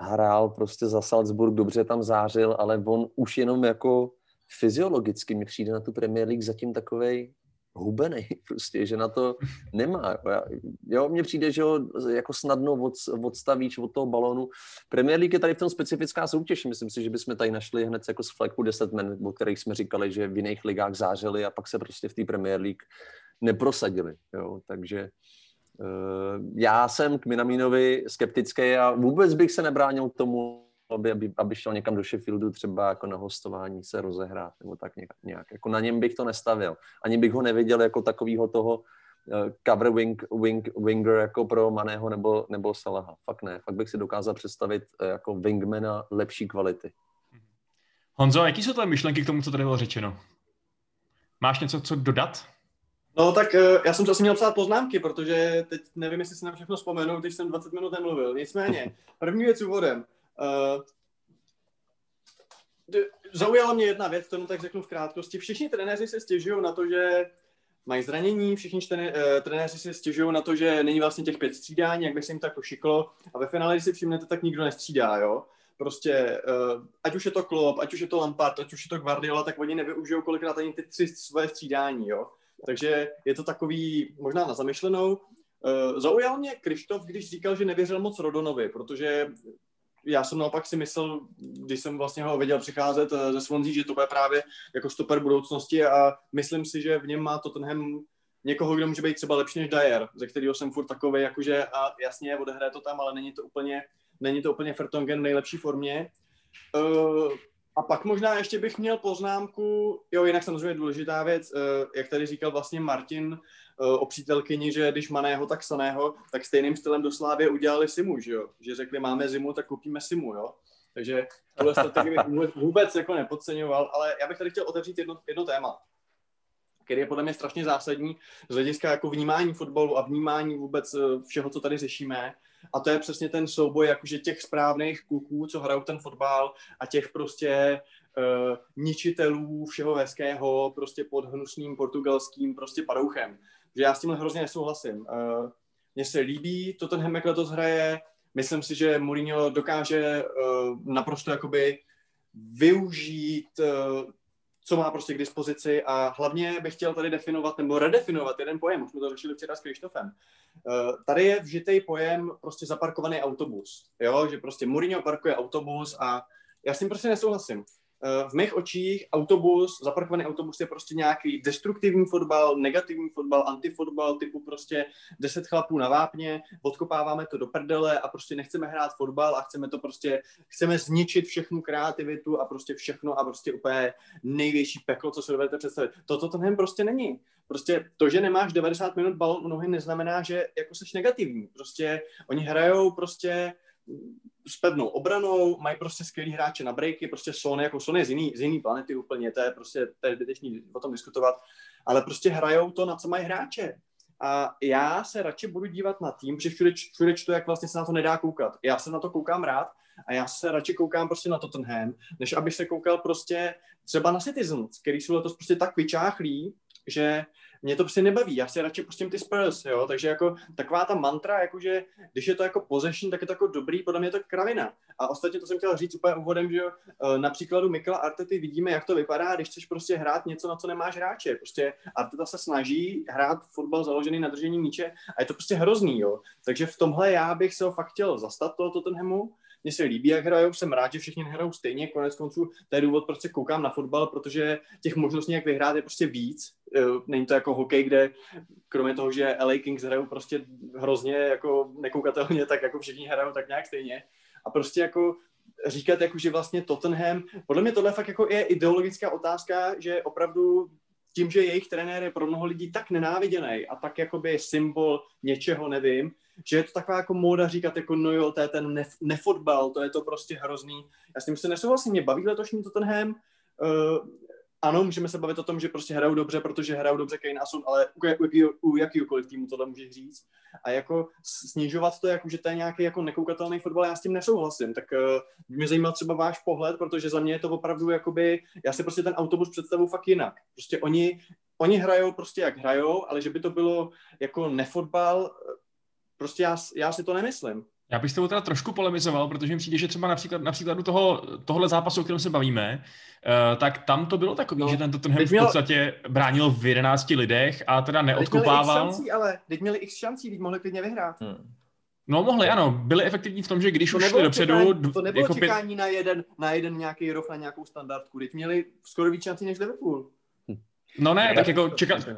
hrál prostě za Salzburg, dobře tam zářil, ale on už jenom jako fyziologicky mi přijde na tu Premier League zatím takovej hubený, *laughs* prostě, že na to nemá. Jo, mně přijde, že ho jako snadno od, odstavíš od toho balonu. Premier League je tady v tom specifická soutěž. Myslím si, že bychom tady našli hned jako z fleku 10 men, o kterých jsme říkali, že v jiných ligách zářili a pak se prostě v té Premier League neprosadili. Jo, takže uh, já jsem k Minaminovi skeptický a vůbec bych se nebránil tomu, aby, aby, aby šel někam do Sheffieldu třeba jako na hostování se rozehrát nebo tak nějak. Jako na něm bych to nestavil. Ani bych ho neviděl jako takového toho uh, cover wing, wing, winger jako pro Maného nebo, nebo Salaha. Fakt ne. Fakt bych si dokázal představit uh, jako wingmana lepší kvality. Honzo, jaký jsou tvoje myšlenky k tomu, co tady bylo řečeno? Máš něco, co dodat? No tak uh, já jsem zase měl psát poznámky, protože teď nevím, jestli si na všechno vzpomenu, když jsem 20 minut nemluvil. Nicméně, *laughs* první věc úvodem. Uh, zaujala mě jedna věc, tomu tak řeknu v krátkosti. Všichni trenéři se stěžují na to, že mají zranění, všichni čtene, uh, trenéři se stěžují na to, že není vlastně těch pět střídání, jak by se jim tak pošiklo. A ve finále, když si všimnete, tak nikdo nestřídá, jo. Prostě, uh, ať už je to Klopp, ať už je to Lampard, ať už je to Guardiola, tak oni nevyužijou kolikrát ani ty tři svoje střídání, jo. Takže je to takový možná na zamyšlenou. Zaujal mě Krištof, když říkal, že nevěřil moc Rodonovi, protože já jsem naopak si myslel, když jsem vlastně ho viděl přicházet eh, ze Swansea, že to bude právě jako stoper budoucnosti a myslím si, že v něm má Tottenham někoho, kdo může být třeba lepší než Dyer, ze kterého jsem furt takový, jakože a jasně, odehraje to tam, ale není to úplně, není to úplně Fertongen v nejlepší formě. Uh, a pak možná ještě bych měl poznámku, jo, jinak samozřejmě důležitá věc, uh, jak tady říkal vlastně Martin o přítelkyni, že když Maného, tak Saného, tak stejným stylem do Slávě udělali Simu, že jo? Že řekli, máme zimu, tak koupíme Simu, jo? Takže tohle strategii bych vůbec jako nepodceňoval, ale já bych tady chtěl otevřít jedno, jedno téma, který je podle mě strašně zásadní z hlediska jako vnímání fotbalu a vnímání vůbec všeho, co tady řešíme. A to je přesně ten souboj jakože těch správných kluků, co hrajou ten fotbal a těch prostě uh, ničitelů všeho hezkého prostě pod hnusným portugalským prostě padouchem. Že já s tím hrozně nesouhlasím. Uh, mně se líbí, to ten Hemek letos hraje, myslím si, že Mourinho dokáže uh, naprosto jakoby využít uh, co má prostě k dispozici a hlavně bych chtěl tady definovat nebo redefinovat jeden pojem, už jsme to řešili včera s Krištofem. Tady je vžitý pojem prostě zaparkovaný autobus, jo, že prostě Mourinho parkuje autobus a já s tím prostě nesouhlasím. Eh, v mých očích autobus, zaparkovaný autobus je prostě nějaký destruktivní fotbal, negativní fotbal, antifotbal, typu prostě deset chlapů na vápně, odkopáváme to do prdele a prostě nechceme hrát fotbal a chceme to prostě, chceme zničit všechnu kreativitu a prostě všechno a prostě úplně největší peklo, co se dovedete představit. Toto to prostě není. Prostě to, že nemáš 90 minut balon u nohy, neznamená, že jako seš negativní. Prostě oni hrajou prostě s pevnou obranou, mají prostě skvělý hráče na breaky, prostě Sony, jako Sony z jiný, z jiný planety úplně, to je prostě, to je zbytečný o tom diskutovat, ale prostě hrajou to, na co mají hráče. A já se radši budu dívat na tým, protože všude, všude čtu, jak vlastně se na to nedá koukat. Já se na to koukám rád a já se radši koukám prostě na Tottenham, než abych se koukal prostě třeba na Citizens, který jsou letos prostě tak vyčáchlí, že mě to prostě nebaví, já si radši pustím ty Spurs, jo, takže jako taková ta mantra, jakože když je to jako possession, tak je to jako dobrý, podle mě je to kravina. A ostatně to jsem chtěl říct úplně úvodem, že eh, na příkladu Mikela Artety vidíme, jak to vypadá, když chceš prostě hrát něco, na co nemáš hráče. Prostě Arteta se snaží hrát fotbal založený na držení míče a je to prostě hrozný, jo. Takže v tomhle já bych se ho fakt chtěl zastat toho Tottenhamu, mně se líbí, jak hrajou, jsem rád, že všichni hrajou stejně, konec konců to je důvod, proč se koukám na fotbal, protože těch možností, jak vyhrát, je prostě víc. E, není to jako hokej, kde kromě toho, že LA Kings hrajou prostě hrozně jako nekoukatelně, tak jako všichni hrajou tak nějak stejně. A prostě jako říkat, jako, že vlastně Tottenham, podle mě tohle fakt jako je ideologická otázka, že opravdu tím, že jejich trenér je pro mnoho lidí tak nenáviděný a tak jakoby symbol něčeho, nevím, že je to taková jako móda říkat jako no jo, to je ten nef- nefotbal, to je to prostě hrozný. Já s tím se nesouhlasím, mě baví letošní Tottenham, uh, ano, můžeme se bavit o tom, že prostě hrajou dobře, protože hrajou dobře Kane a Son, ale u, u, u jakýkoliv týmu tohle můžeš říct. A jako snižovat to, jako, že to je nějaký jako nekoukatelný fotbal, já s tím nesouhlasím. Tak uh, mě zajímal třeba váš pohled, protože za mě je to opravdu jakoby, já si prostě ten autobus představu fakt jinak. Prostě oni, oni hrajou prostě jak hrajou, ale že by to bylo jako nefotbal, Prostě já, já si to nemyslím. Já bych s tebou teda trošku polemizoval, protože mi přijde, že třeba například, například toho, tohle zápasu, o kterém se bavíme, uh, tak tam to bylo takový, no, že ten Tottenham v podstatě bránil v 11 lidech a teda neodkopával. Teď měli x šancí, ale teď měli x šancí, teď mohli klidně vyhrát. Hmm. No mohli, ano, byli efektivní v tom, že když to už šli dopředu... Čekání, to nebylo jako čekání pět... na, jeden, na jeden nějaký roh, na nějakou standardku, teď měli skoro víc šancí než Liverpool. No ne, tak jako čekat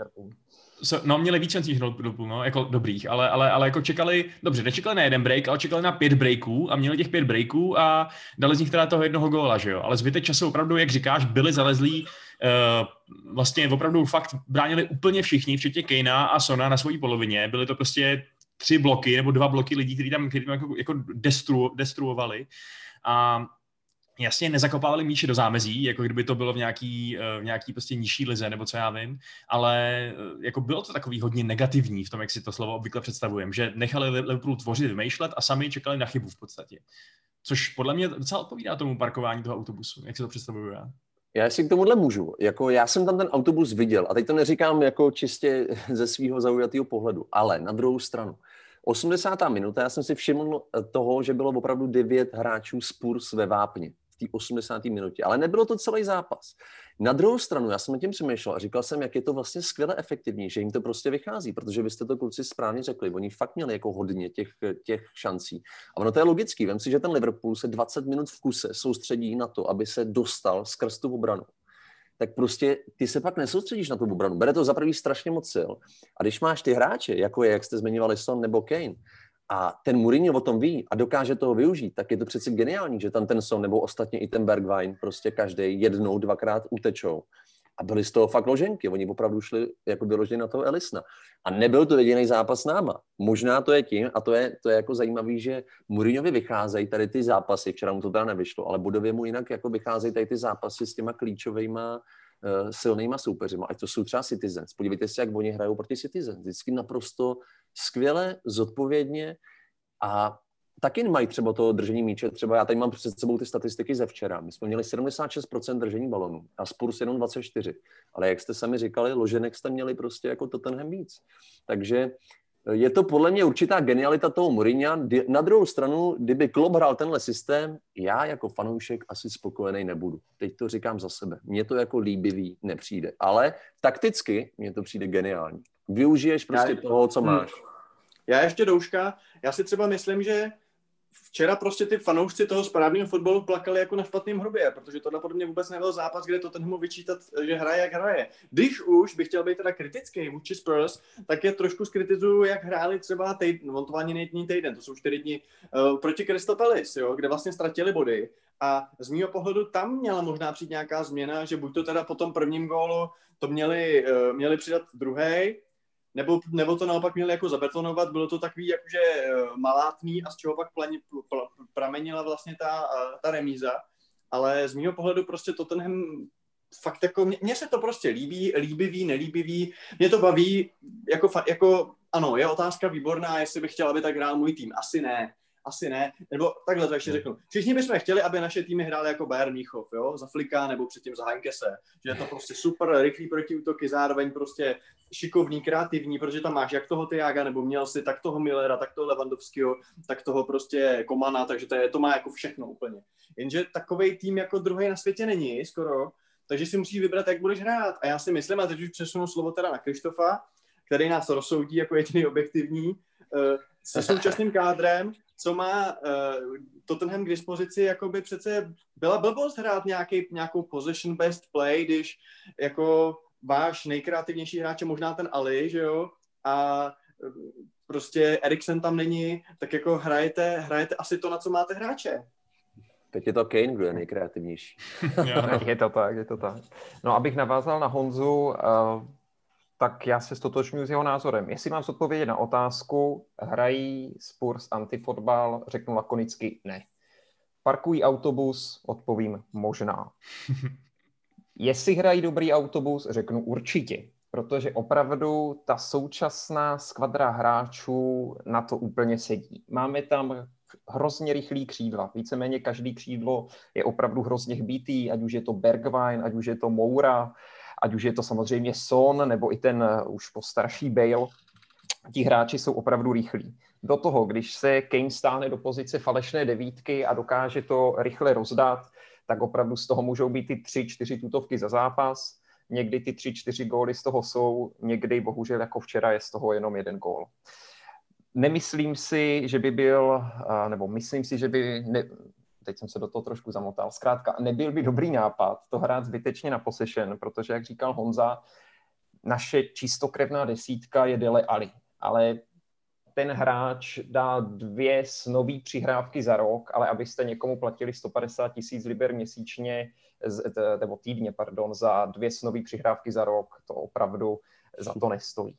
no, měli víc šancí do, do no, jako dobrých, ale, ale, ale jako čekali, dobře, nečekali na jeden break, ale čekali na pět breaků a měli těch pět breaků a dali z nich teda toho jednoho góla, že jo. Ale zbytek času opravdu, jak říkáš, byli zalezlí vlastně opravdu fakt bránili úplně všichni, včetně Kejna a Sona na svojí polovině. Byly to prostě tři bloky nebo dva bloky lidí, kteří tam, kteří tam jako, jako destru, destruovali. A jasně nezakopávali míče do zámezí, jako kdyby to bylo v nějaký, v nějaký prostě nižší lize, nebo co já vím, ale jako bylo to takový hodně negativní v tom, jak si to slovo obvykle představujeme, že nechali Liverpool tvořit, vymýšlet a sami čekali na chybu v podstatě. Což podle mě docela odpovídá tomu parkování toho autobusu, jak si to představuju já. Já si k tomuhle můžu. Jako já jsem tam ten autobus viděl a teď to neříkám jako čistě *laughs* ze svého zaujatého pohledu, ale na druhou stranu. 80. minuta, já jsem si všiml toho, že bylo opravdu devět hráčů Spurs ve vápně té 80. minutě. Ale nebylo to celý zápas. Na druhou stranu, já jsem tím přemýšlel a říkal jsem, jak je to vlastně skvěle efektivní, že jim to prostě vychází, protože vy jste to kluci správně řekli. Oni fakt měli jako hodně těch, těch šancí. A ono to je logický. Vem si, že ten Liverpool se 20 minut v kuse soustředí na to, aby se dostal skrz tu obranu tak prostě ty se pak nesoustředíš na tu obranu. Bere to za prvý strašně moc sil. A když máš ty hráče, jako je, jak jste zmiňovali Son nebo Kane, a ten Mourinho o tom ví a dokáže toho využít, tak je to přece geniální, že tam ten Son nebo ostatně i ten Bergwijn prostě každý jednou, dvakrát utečou. A byli z toho fakt loženky. Oni opravdu šli jako vyloženě na toho Elisna. A nebyl to jediný zápas s náma. Možná to je tím, a to je, to je jako zajímavé, že Mourinhovi vycházejí tady ty zápasy, včera mu to teda nevyšlo, ale budově mu jinak jako vycházejí tady ty zápasy s těma klíčovými uh, silnýma soupeřima, ať to jsou třeba Citizens. Podívejte se, jak oni hrajou proti Citizens. Vždycky naprosto skvěle, zodpovědně a taky mají třeba to držení míče. Třeba já tady mám před sebou ty statistiky ze včera. My jsme měli 76% držení balonu a Spurs jenom 24. Ale jak jste sami říkali, loženek jste měli prostě jako Tottenham víc. Takže je to podle mě určitá genialita toho Mourinha. Na druhou stranu, kdyby Klopp hrál tenhle systém, já jako fanoušek asi spokojený nebudu. Teď to říkám za sebe. Mně to jako líbivý nepřijde. Ale takticky mně to přijde geniální. Využiješ prostě já, toho, co máš. Já ještě douška, já si třeba myslím, že včera prostě ty fanoušci toho správného fotbalu plakali jako na špatném hrobě, protože tohle podle mě vůbec nebyl zápas, kde to ten mu vyčítat, že hraje, jak hraje. Když už bych chtěl být teda kritický vůči Spurs, tak je trošku skritizuju, jak hráli třeba týden, on to ani není týden, to jsou čtyři dny uh, proti Crystal Palace, jo, kde vlastně ztratili body. A z mého pohledu tam měla možná přijít nějaká změna, že buď to teda po tom prvním gólu to měli, uh, měli přidat druhý, nebo, nebo to naopak měli jako zabetonovat, bylo to takový jakože eh, malátný a z čeho pak plani, pl, pramenila vlastně ta, ta remíza, ale z mého pohledu prostě Tottenham fakt jako, mně se to prostě líbí, líbivý, nelíbivý, mě to baví, jako, jako ano, je otázka výborná, jestli bych chtěl, aby tak hrál můj tým, asi ne, asi ne, nebo takhle to ještě řeknu. Všichni bychom chtěli, aby naše týmy hrály jako Bayern Míchov, jo, za Flika nebo předtím za Heinkese, že je to prostě super rychlý protiútoky, zároveň prostě šikovný, kreativní, protože tam máš jak toho Tiaga, nebo měl si tak toho Millera, tak toho Levandovského, tak toho prostě Komana, takže to, je, to má jako všechno úplně. Jenže takový tým jako druhý na světě není skoro, takže si musíš vybrat, jak budeš hrát. A já si myslím, a teď už přesunu slovo teda na Krištofa, který nás rozsoudí jako jediný objektivní, eh, se současným kádrem, co má uh, Tottenham k dispozici, jako by přece byla blbost hrát nějaký, nějakou position best play, když jako váš nejkreativnější hráč je možná ten Ali, že jo, a eh, prostě Eriksen tam není, tak jako hrajete, hrajete asi to, na co máte hráče. Teď je to Kane, kdo je nejkreativnější. *laughs* je to tak, je to tak. No, abych navázal na Honzu, uh, tak já se stotočňuji s jeho názorem. Jestli mám odpovědět na otázku, hrají Spurs antifotbal, řeknu lakonicky ne. Parkují autobus, odpovím možná. *laughs* Jestli hrají dobrý autobus, řeknu určitě, protože opravdu ta současná skvadra hráčů na to úplně sedí. Máme tam hrozně rychlý křídla. Víceméně každý křídlo je opravdu hrozně hbitý, ať už je to Bergwijn, ať už je to Moura, ať už je to samozřejmě Son, nebo i ten eh, už postarší Bale, ti hráči jsou opravdu rychlí. Do toho, když se Kane stáne do pozice falešné devítky a dokáže to rychle rozdat, tak opravdu z toho můžou být ty tři, čtyři tutovky za zápas. Někdy ty tři, čtyři góly z toho jsou, někdy bohužel jako včera je z toho jenom jeden gól. Nemyslím si, že by byl, eh, nebo myslím si, že by ne, teď jsem se do toho trošku zamotal. Zkrátka, nebyl by dobrý nápad to hrát zbytečně na possession, protože, jak říkal Honza, naše čistokrevná desítka je Dele Ali, ale ten hráč dá dvě snový přihrávky za rok, ale abyste někomu platili 150 tisíc liber měsíčně, nebo týdně, pardon, za dvě snový přihrávky za rok, to opravdu za to nestojí.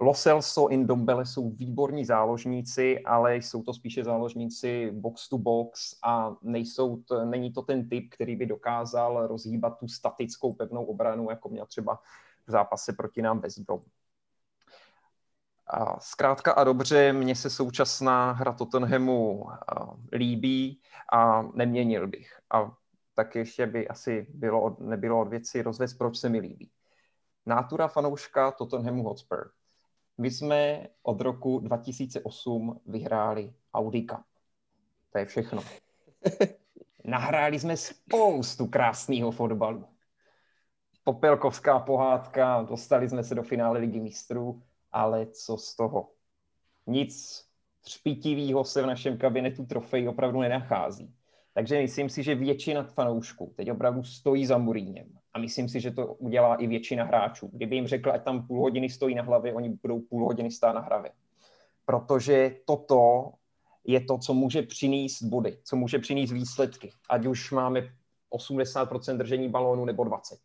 Lo Celso in Dombele jsou výborní záložníci, ale jsou to spíše záložníci box to box a nejsou to, není to ten typ, který by dokázal rozhýbat tu statickou pevnou obranu, jako měl třeba v zápase proti nám West Brom. A zkrátka a dobře, mně se současná hra Tottenhamu líbí a neměnil bych. A tak ještě by asi bylo, nebylo od věci rozvést, proč se mi líbí. Nátura fanouška Tottenhamu Hotspur. My jsme od roku 2008 vyhráli Audi Cup. To je všechno. *laughs* Nahráli jsme spoustu krásného fotbalu. Popelkovská pohádka, dostali jsme se do finále ligy mistrů, ale co z toho? Nic třpitivého se v našem kabinetu trofej opravdu nenachází. Takže myslím si, že většina fanoušků teď opravdu stojí za Muríněm. A myslím si, že to udělá i většina hráčů. Kdyby jim řekl, ať tam půl hodiny stojí na hlavě, oni budou půl hodiny stát na hravě. Protože toto je to, co může přinést body, co může přinést výsledky. Ať už máme 80% držení balónu nebo 20.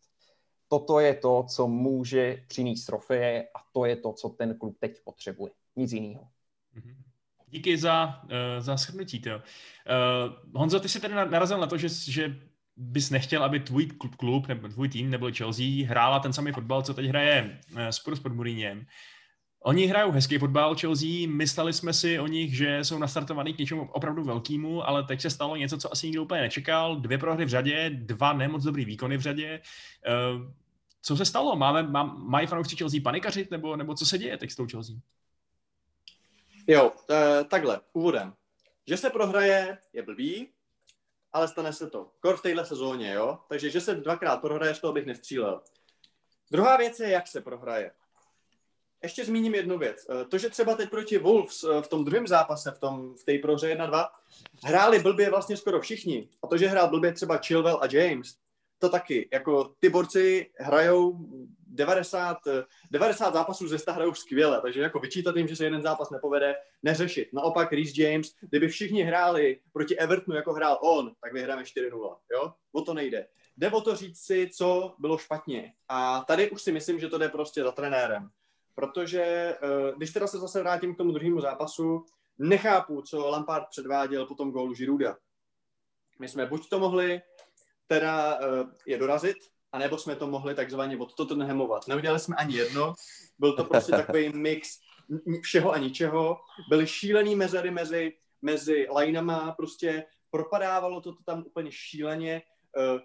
Toto je to, co může přinést trofeje a to je to, co ten klub teď potřebuje. Nic jiného. Mm-hmm. Díky za, uh, za shrnutí. Uh, Honzo, ty jsi tady narazil na to, že, že bys nechtěl, aby tvůj klub nebo tvůj tým nebo Chelsea hrála ten samý fotbal, co teď hraje uh, Spurs pod Mourinhem. Oni hrajou hezký fotbal Chelsea, mysleli jsme si o nich, že jsou nastartovaní k něčemu opravdu velkému, ale teď se stalo něco, co asi nikdo úplně nečekal. Dvě prohry v řadě, dva nemoc dobrý výkony v řadě. Uh, co se stalo? Máme, má, mají fanoušci Chelsea panikařit, nebo, nebo co se děje teď s tou Chelsea? Jo, e, takhle, úvodem. Že se prohraje, je blbý, ale stane se to. Kor v téhle sezóně, jo? Takže, že se dvakrát prohraje, z toho bych nestřílel. Druhá věc je, jak se prohraje. Ještě zmíním jednu věc. E, to, že třeba teď proti Wolves e, v tom druhém zápase, v, tom, v té prohře 1-2, hráli blbě vlastně skoro všichni. A to, že hrál blbě třeba Chilwell a James, to taky. Jako ty borci hrajou 90, 90 zápasů ze 100 hrajou skvěle, takže jako vyčítat jim, že se jeden zápas nepovede, neřešit. Naopak Reece James, kdyby všichni hráli proti Evertonu, jako hrál on, tak vyhráme 4-0, jo? O to nejde. Jde o to říct si, co bylo špatně. A tady už si myslím, že to jde prostě za trenérem. Protože eh, když teda se zase vrátím k tomu druhému zápasu, nechápu, co Lampard předváděl po tom gólu Žiruda. My jsme buď to mohli teda uh, je dorazit, anebo jsme to mohli takzvaně od Tottenhamovat. Neudělali jsme ani jedno, byl to prostě takový mix všeho a ničeho. Byly šílený mezery mezi, mezi lineama, prostě propadávalo to, to tam úplně šíleně. Uh,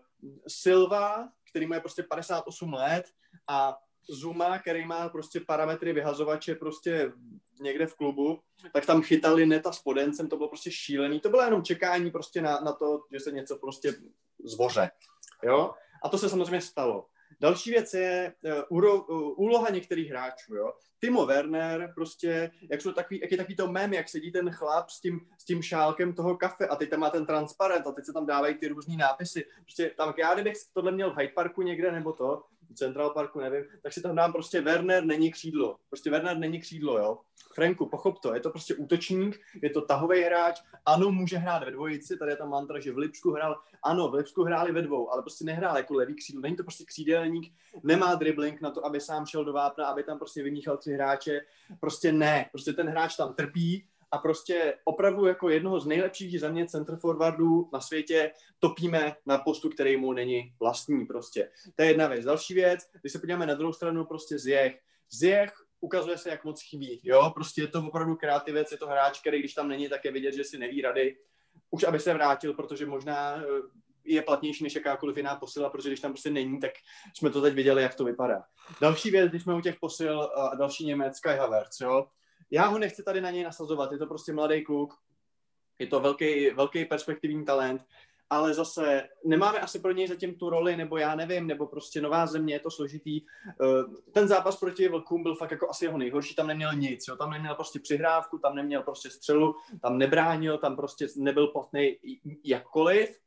Silva, který má prostě 58 let a Zuma, který má prostě parametry vyhazovače prostě někde v klubu, tak tam chytali neta s podencem, to bylo prostě šílený. To bylo jenom čekání prostě na, na to, že se něco prostě zvoře. Jo? A to se samozřejmě stalo. Další věc je uh, úloha některých hráčů. Jo? Timo Werner, prostě, jak, jsou takový, jak je takový to mém, jak sedí ten chlap s tím, s tím šálkem toho kafe a teď tam má ten transparent a teď se tam dávají ty různý nápisy. Prostě tam, já kdybych tohle měl v Hyde Parku někde nebo to, Central Parku, nevím, tak si tam dám prostě Werner není křídlo. Prostě Werner není křídlo, jo. Franku, pochop to, je to prostě útočník, je to tahový hráč, ano, může hrát ve dvojici, tady je ta mantra, že v Lipsku hrál, ano, v Lipsku hráli ve dvou, ale prostě nehrál jako levý křídlo, není to prostě křídelník, nemá dribbling na to, aby sám šel do vápna, aby tam prostě vymíchal tři hráče, prostě ne, prostě ten hráč tam trpí, a prostě opravdu jako jednoho z nejlepších za mě center forwardů na světě topíme na postu, který mu není vlastní prostě. To je jedna věc. Další věc, když se podíváme na druhou stranu, prostě Zjech. Zjech ukazuje se, jak moc chybí, jo, prostě je to opravdu kreativec, je to hráč, který když tam není, tak je vidět, že si neví rady. Už aby se vrátil, protože možná eh, je platnější než jakákoliv jiná posila, protože když tam prostě není, tak jsme to teď viděli, jak to vypadá. Další věc, když jsme u těch posil a další Němec, Kai Havertz, jo, já ho nechci tady na něj nasazovat, je to prostě mladý kluk, je to velký, velký perspektivní talent, ale zase nemáme asi pro něj zatím tu roli, nebo já nevím, nebo prostě nová země, je to složitý. Eh, ten zápas proti Vlkům byl fakt jako asi jeho nejhorší, tam neměl nic, jo? tam neměl prostě přihrávku, tam neměl prostě střelu, tam nebránil, tam prostě nebyl platný jakkoliv.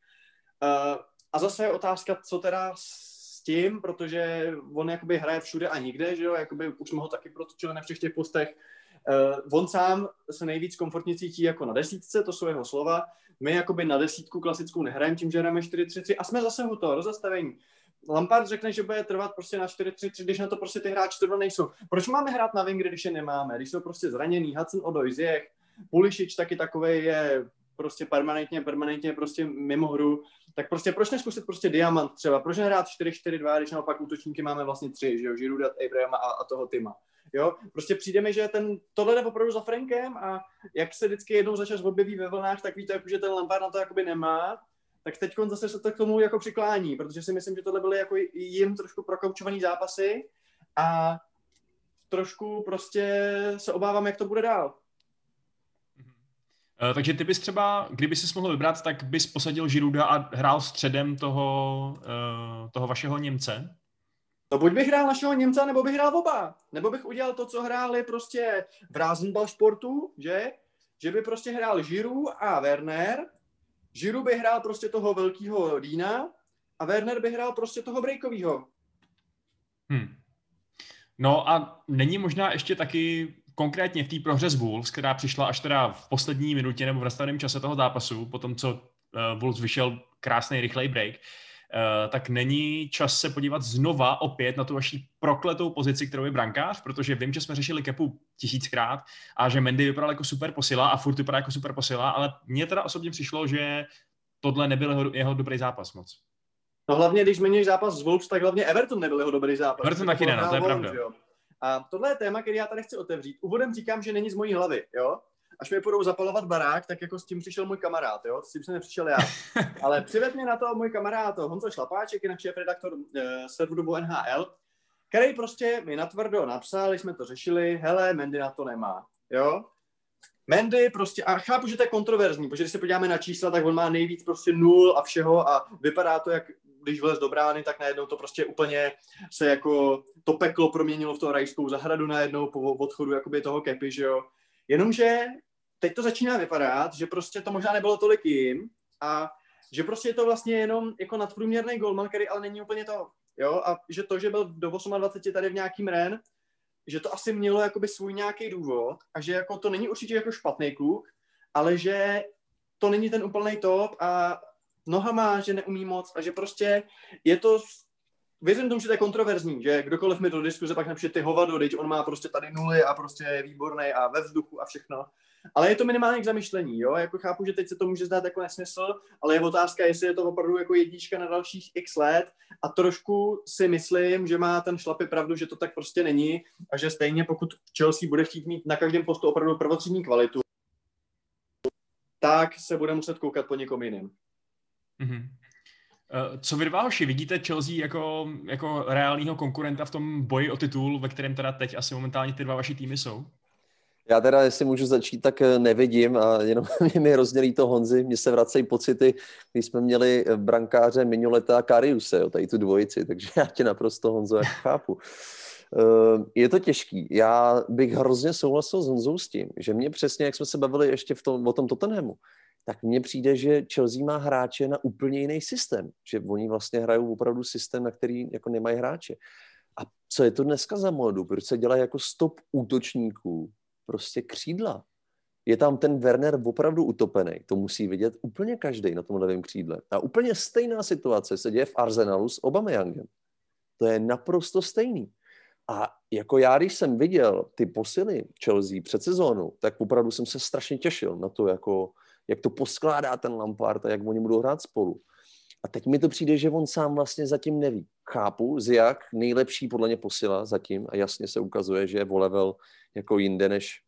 Eh, a zase je otázka, co teda s tím, protože on jakoby hraje všude a nikde, že jo, jakoby už jsme ho taky protočili na všech těch postech, on sám se nejvíc komfortně cítí jako na desítce, to jsou jeho slova. My jakoby na desítku klasickou nehrajeme tím, že hrajeme 4-3-3 a jsme zase u toho rozastavení. Lampard řekne, že bude trvat prostě na 4-3-3, když na to prostě ty hráči zrovna nejsou. Proč máme hrát na wingry, když je nemáme? Když jsou prostě zraněný, Hudson Odoj, Ziyech, Pulišič taky takový je prostě permanentně, permanentně prostě mimo hru, tak prostě proč neskusit prostě diamant třeba, proč nehrát 4-4-2, když naopak útočníky máme vlastně tři, že jo, Giroud, Abrahama a, a toho Tima. Jo, prostě přijde mi, že ten, tohle jde opravdu za Frankem a jak se vždycky jednou za čas objeví ve vlnách, tak víte, že ten Lampard na to jakoby nemá, tak teď zase se to k tomu jako přiklání, protože si myslím, že tohle byly jako jim trošku prokoučovaný zápasy a trošku prostě se obávám, jak to bude dál. Uh, takže ty bys třeba, kdyby si mohl vybrat, tak bys posadil Žiruda a hrál středem toho, uh, toho vašeho Němce? No buď bych hrál našeho Němce, nebo bych hrál oba. Nebo bych udělal to, co hráli prostě v Rasenball sportu, že? Že by prostě hrál Žiru a Werner. Žiru by hrál prostě toho velkého Dína a Werner by hrál prostě toho breakového. Hmm. No a není možná ještě taky konkrétně v té prohře z Wolves, která přišla až teda v poslední minutě nebo v nastaveném čase toho zápasu, po tom, co uh, Wolves vyšel krásný rychlej break, Uh, tak není čas se podívat znova opět na tu vaši prokletou pozici, kterou je brankář, protože vím, že jsme řešili Kepu tisíckrát a že Mendy vypadal jako super posila a furt vypadá jako super posila, ale mně teda osobně přišlo, že tohle nebyl jeho, jeho dobrý zápas moc. No hlavně, když zmiňuješ zápas z Wolves, tak hlavně Everton nebyl jeho dobrý zápas. Everton taky ne, no, to je pravda. Jo. A tohle je téma, který já tady chci otevřít. Úvodem říkám, že není z mojí hlavy, jo? Až mi budou zapalovat barák, tak jako s tím přišel můj kamarád, jo? S tím jsem nepřišel já. *laughs* Ale přived mě na to můj kamarád Honzo Šlapáček, jinak šéf redaktor uh, serveru NHL, který prostě mi natvrdo napsal, jsme to řešili, hele, Mendy na to nemá, jo? Mendy prostě, a chápu, že to je kontroverzní, protože když se podíváme na čísla, tak on má nejvíc prostě nul a všeho a vypadá to, jak když vlez do brány, tak najednou to prostě úplně se jako to peklo proměnilo v toho rajskou zahradu najednou po odchodu jakoby toho kepy, že jo. Jenomže teď to začíná vypadat, že prostě to možná nebylo tolik jim a že prostě je to vlastně jenom jako nadprůměrný golman, který ale není úplně to, jo, a že to, že byl do 28 tady v nějakým ren, že to asi mělo jakoby svůj nějaký důvod a že jako to není určitě jako špatný kluk, ale že to není ten úplný top a nohama, že neumí moc a že prostě je to Věřím tomu, že to je kontroverzní, že kdokoliv mi do diskuze pak napíše ty hovado, teď on má prostě tady nuly a prostě je výborný a ve vzduchu a všechno. Ale je to minimálně k zamyšlení, jo? Jako chápu, že teď se to může zdát jako nesmysl, ale je otázka, jestli je to opravdu jako jednička na dalších x let a trošku si myslím, že má ten šlapy pravdu, že to tak prostě není a že stejně pokud Chelsea bude chtít mít na každém postu opravdu prvotřídní kvalitu, tak se bude muset koukat po někom jiným. Mm-hmm. Co vy dva hoši, vidíte Chelsea jako, jako reálního konkurenta v tom boji o titul, ve kterém teda teď asi momentálně ty dva vaši týmy jsou? Já teda, jestli můžu začít, tak eh, nevidím a jenom *laughs* mě mi hrozně líto Honzi, mně se vracejí pocity, když jsme měli eh, brankáře Minoleta a Kariuse, jo, tady tu dvojici, takže *laughs* já tě naprosto Honzo jak chápu. Je to těžký. Já bych hrozně souhlasil s Honzou s tím, že mě přesně, jak jsme se bavili ještě v tom, o tom Tottenhamu, tak mně přijde, že Chelsea má hráče na úplně jiný systém, že oni vlastně hrajou opravdu systém, na který jako nemají hráče. A co je to dneska za modu? Proč se dělají jako stop útočníků? Prostě křídla. Je tam ten Werner opravdu utopený. To musí vidět úplně každý na tom levém křídle. A úplně stejná situace se děje v Arsenalu s Obameyangem. To je naprosto stejný. A jako já, když jsem viděl ty posily Chelsea před sezónou, tak opravdu jsem se strašně těšil na to, jako, jak to poskládá ten Lampard a jak oni budou hrát spolu. A teď mi to přijde, že on sám vlastně zatím neví. Chápu, jak nejlepší podle mě posila zatím a jasně se ukazuje, že je o level jako jinde než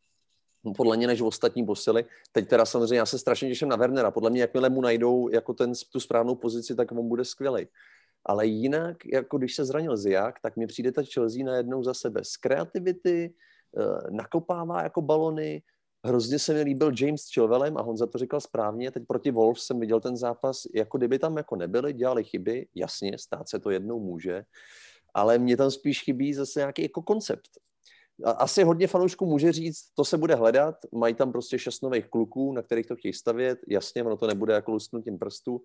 podle mě než ostatní posily. Teď teda samozřejmě já se strašně těším na Wernera. Podle mě, jakmile mu najdou jako ten, tu správnou pozici, tak on bude skvělý. Ale jinak, jako když se zranil Ziak, tak mi přijde ta Chelsea najednou za sebe z kreativity, eh, nakopává jako balony, Hrozně se mi líbil James Chilwellem a Honza to říkal správně. Teď proti Wolves jsem viděl ten zápas, jako kdyby tam jako nebyli, dělali chyby, jasně, stát se to jednou může, ale mě tam spíš chybí zase nějaký jako koncept. Asi hodně fanoušků může říct, to se bude hledat, mají tam prostě šest nových kluků, na kterých to chtějí stavět, jasně, ono to nebude jako lusknutím prstů,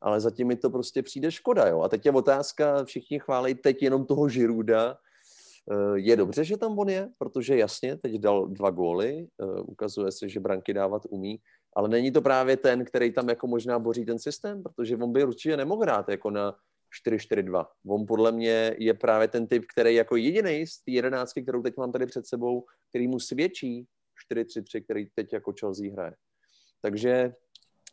ale zatím mi to prostě přijde škoda, jo. A teď je otázka, všichni chválí teď jenom toho Žiruda, je dobře, že tam on je, protože jasně, teď dal dva góly, ukazuje se, že branky dávat umí, ale není to právě ten, který tam jako možná boří ten systém, protože on by určitě nemohl hrát jako na 4-4-2. On podle mě je právě ten typ, který jako jediný z té jedenáctky, kterou teď mám tady před sebou, který mu svědčí 4-3-3, který teď jako Chelsea hraje. Takže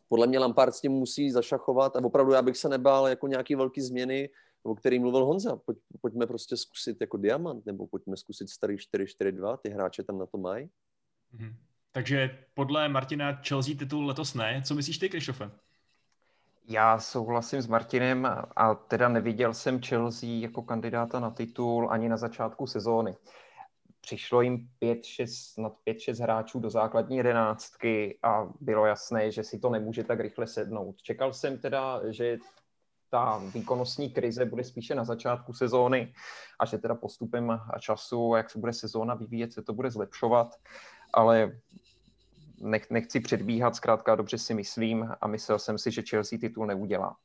podle mě Lampard s tím musí zašachovat a opravdu já bych se nebál jako nějaký velký změny, o který mluvil Honza. Pojď, pojďme prostě zkusit jako diamant, nebo pojďme zkusit starý 4-4-2, ty hráče tam na to mají. Mm-hmm. Takže podle Martina Chelsea titul letos ne. Co myslíš ty, Krištofe? Já souhlasím s Martinem a teda neviděl jsem Chelsea jako kandidáta na titul ani na začátku sezóny. Přišlo jim 5-6, nad 5-6 hráčů do základní jedenáctky a bylo jasné, že si to nemůže tak rychle sednout. Čekal jsem teda, že ta výkonnostní krize bude spíše na začátku sezóny a že teda postupem času, jak se bude sezóna vyvíjet, se to bude zlepšovat, ale nech, nechci předbíhat, zkrátka dobře si myslím a myslel jsem si, že Chelsea titul neudělá.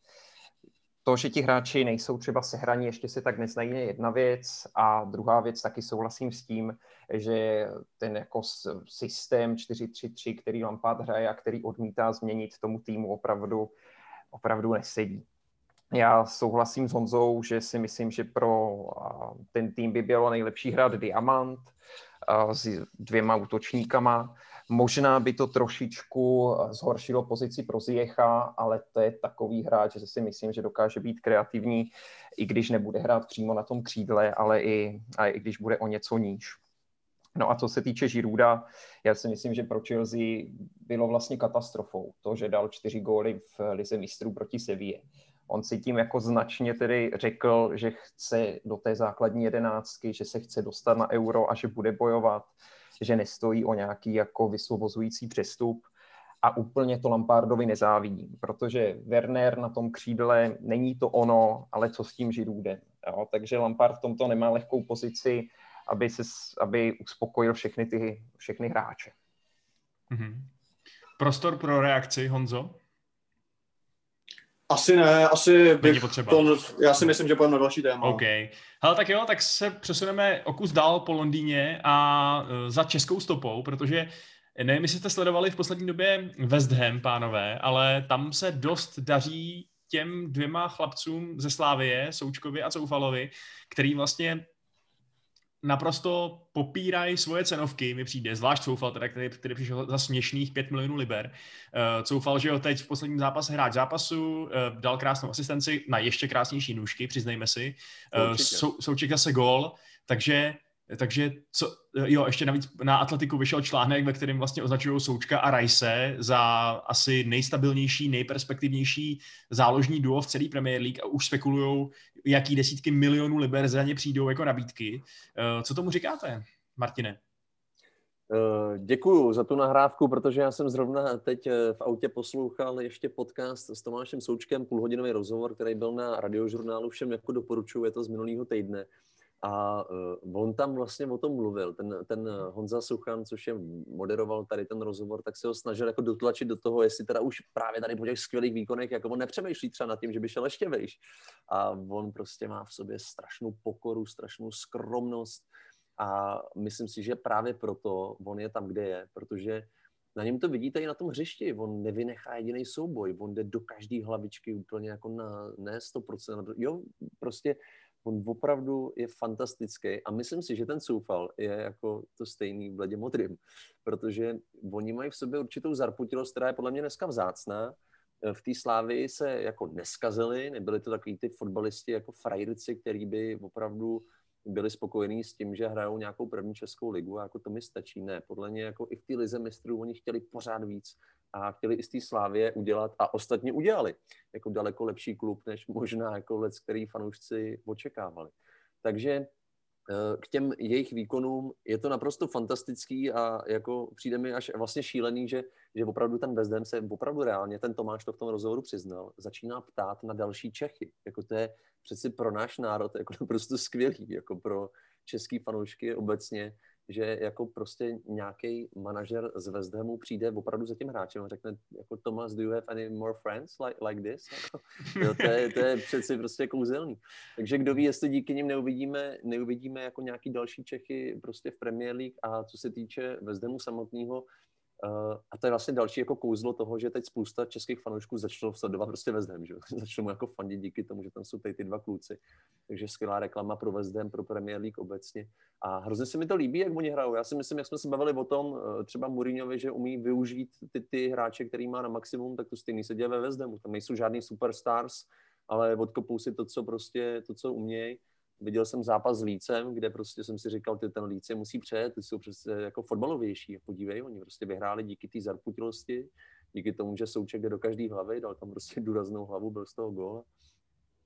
To, že ti hráči nejsou třeba sehraní, ještě se tak neznají, je jedna věc a druhá věc, taky souhlasím s tím, že ten jako systém 4-3-3, který Lampard hraje a který odmítá změnit tomu týmu opravdu, opravdu nesedí. Já souhlasím s Honzou, že si myslím, že pro ten tým by bylo nejlepší hrát diamant s dvěma útočníkama, Možná by to trošičku zhoršilo pozici pro Ziecha, ale to je takový hráč, že si myslím, že dokáže být kreativní, i když nebude hrát přímo na tom křídle, ale i, a i když bude o něco níž. No a co se týče Žiruda, já si myslím, že pro Chelsea bylo vlastně katastrofou to, že dal čtyři góly v Lize mistrů proti Sevě. On si tím jako značně tedy řekl, že chce do té základní jedenáctky, že se chce dostat na euro a že bude bojovat že nestojí o nějaký jako vysvobozující přestup a úplně to Lampardovi nezávidím, protože Werner na tom křídle není to ono, ale co s tím Židůdem. Jo? Takže Lampard v tomto nemá lehkou pozici, aby, se, aby uspokojil všechny ty všechny hráče. Mm-hmm. Prostor pro reakci, Honzo? Asi ne, asi bych potřeba. To, já si myslím, že půjdeme na další téma. OK. Hele, tak jo, tak se přesuneme o kus dál po Londýně a uh, za českou stopou, protože nevím, jestli jste sledovali v poslední době West Ham, pánové, ale tam se dost daří těm dvěma chlapcům ze Slávie, Součkovi a Coufalovi, který vlastně naprosto popírají svoje cenovky, mi přijde, zvlášť Coufal, teda, který, který přišel za směšných 5 milionů liber. Uh, Coufal, že jo, teď v posledním zápase hráč zápasu, uh, dal krásnou asistenci na ještě krásnější nůžky, přiznejme si. Uh, sou, souček zase gol, takže takže co, jo, ještě navíc na Atletiku vyšel článek, ve kterém vlastně označují Součka a Rajse za asi nejstabilnější, nejperspektivnější záložní duo v celé Premier League a už spekulují, jaký desítky milionů liber za ně přijdou jako nabídky. Eh, co tomu říkáte, Martine? Eh, Děkuji za tu nahrávku, protože já jsem zrovna teď eh, v autě poslouchal ještě podcast s Tomášem Součkem, půlhodinový rozhovor, který byl na radiožurnálu, všem jako doporučuji, je to z minulého týdne. A uh, on tam vlastně o tom mluvil, ten, ten Honza Suchan, což je moderoval tady ten rozhovor, tak se ho snažil jako dotlačit do toho, jestli teda už právě tady po těch skvělých výkonech, jako on nepřemýšlí třeba nad tím, že by šel ještě vejš. A on prostě má v sobě strašnou pokoru, strašnou skromnost a myslím si, že právě proto on je tam, kde je, protože na něm to vidíte i na tom hřišti. On nevynechá jediný souboj, on jde do každé hlavičky úplně jako na ne 100%. Jo, prostě on opravdu je fantastický a myslím si, že ten soufal je jako to stejný v ledě modrým, protože oni mají v sobě určitou zarputilost, která je podle mě dneska vzácná. V té slávy se jako neskazili, nebyli to takový ty fotbalisti jako frajerci, který by opravdu byli spokojení s tím, že hrajou nějakou první českou ligu a jako to mi stačí. Ne, podle mě jako i v té lize mistrů oni chtěli pořád víc a chtěli i z té Slávě udělat a ostatně udělali jako daleko lepší klub, než možná jako let, který fanoušci očekávali. Takže eh, k těm jejich výkonům je to naprosto fantastický a jako přijde mi až vlastně šílený, že, že opravdu ten Bezdem se opravdu reálně, ten Tomáš to v tom rozhovoru přiznal, začíná ptát na další Čechy. Jako to je přeci pro náš národ jako naprosto skvělý, jako pro český fanoušky obecně, že jako prostě nějaký manažer z West Hamu přijde opravdu za tím hráčem a řekne, jako Thomas, do you have any more friends like, like this? Jako, jo, to, je, to je přeci prostě kouzelný. Takže kdo ví, jestli díky nim neuvidíme, neuvidíme jako nějaký další Čechy prostě v Premier League a co se týče West Hamu samotného, Uh, a to je vlastně další jako kouzlo toho, že teď spousta českých fanoušků začalo sledovat prostě West že *laughs* začalo mu jako fandit díky tomu, že tam jsou tady ty dva kluci. Takže skvělá reklama pro West pro Premier League obecně. A hrozně se mi to líbí, jak oni hrajou. Já si myslím, jak jsme se bavili o tom, uh, třeba Mourinhovi, že umí využít ty, ty hráče, který má na maximum, tak to stejný se děje ve West. Tam nejsou žádný superstars, ale odkopou si to, co prostě, to, co umějí viděl jsem zápas s Lícem, kde prostě jsem si říkal, že ten Líce musí přejet, ty jsou přece jako fotbalovější. Podívej, oni prostě vyhráli díky té zarputilosti, díky tomu, že Souček jde do každé hlavy, dal tam prostě důraznou hlavu, byl z toho gól.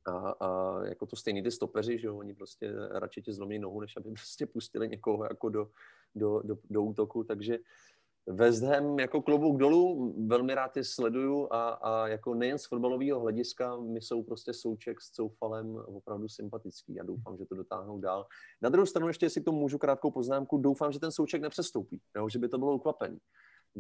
A, a jako to stejný ty stopeři, že jo, oni prostě radši tě zlomí nohu, než aby *laughs* prostě pustili někoho jako do, do, do, do útoku, takže West Ham jako klobouk dolů, velmi rád je sleduju a, a jako nejen z fotbalového hlediska, my jsou prostě souček s Coufalem opravdu sympatický a doufám, že to dotáhnou dál. Na druhou stranu ještě, jestli k tomu můžu krátkou poznámku, doufám, že ten souček nepřestoupí, jo, že by to bylo ukvapení.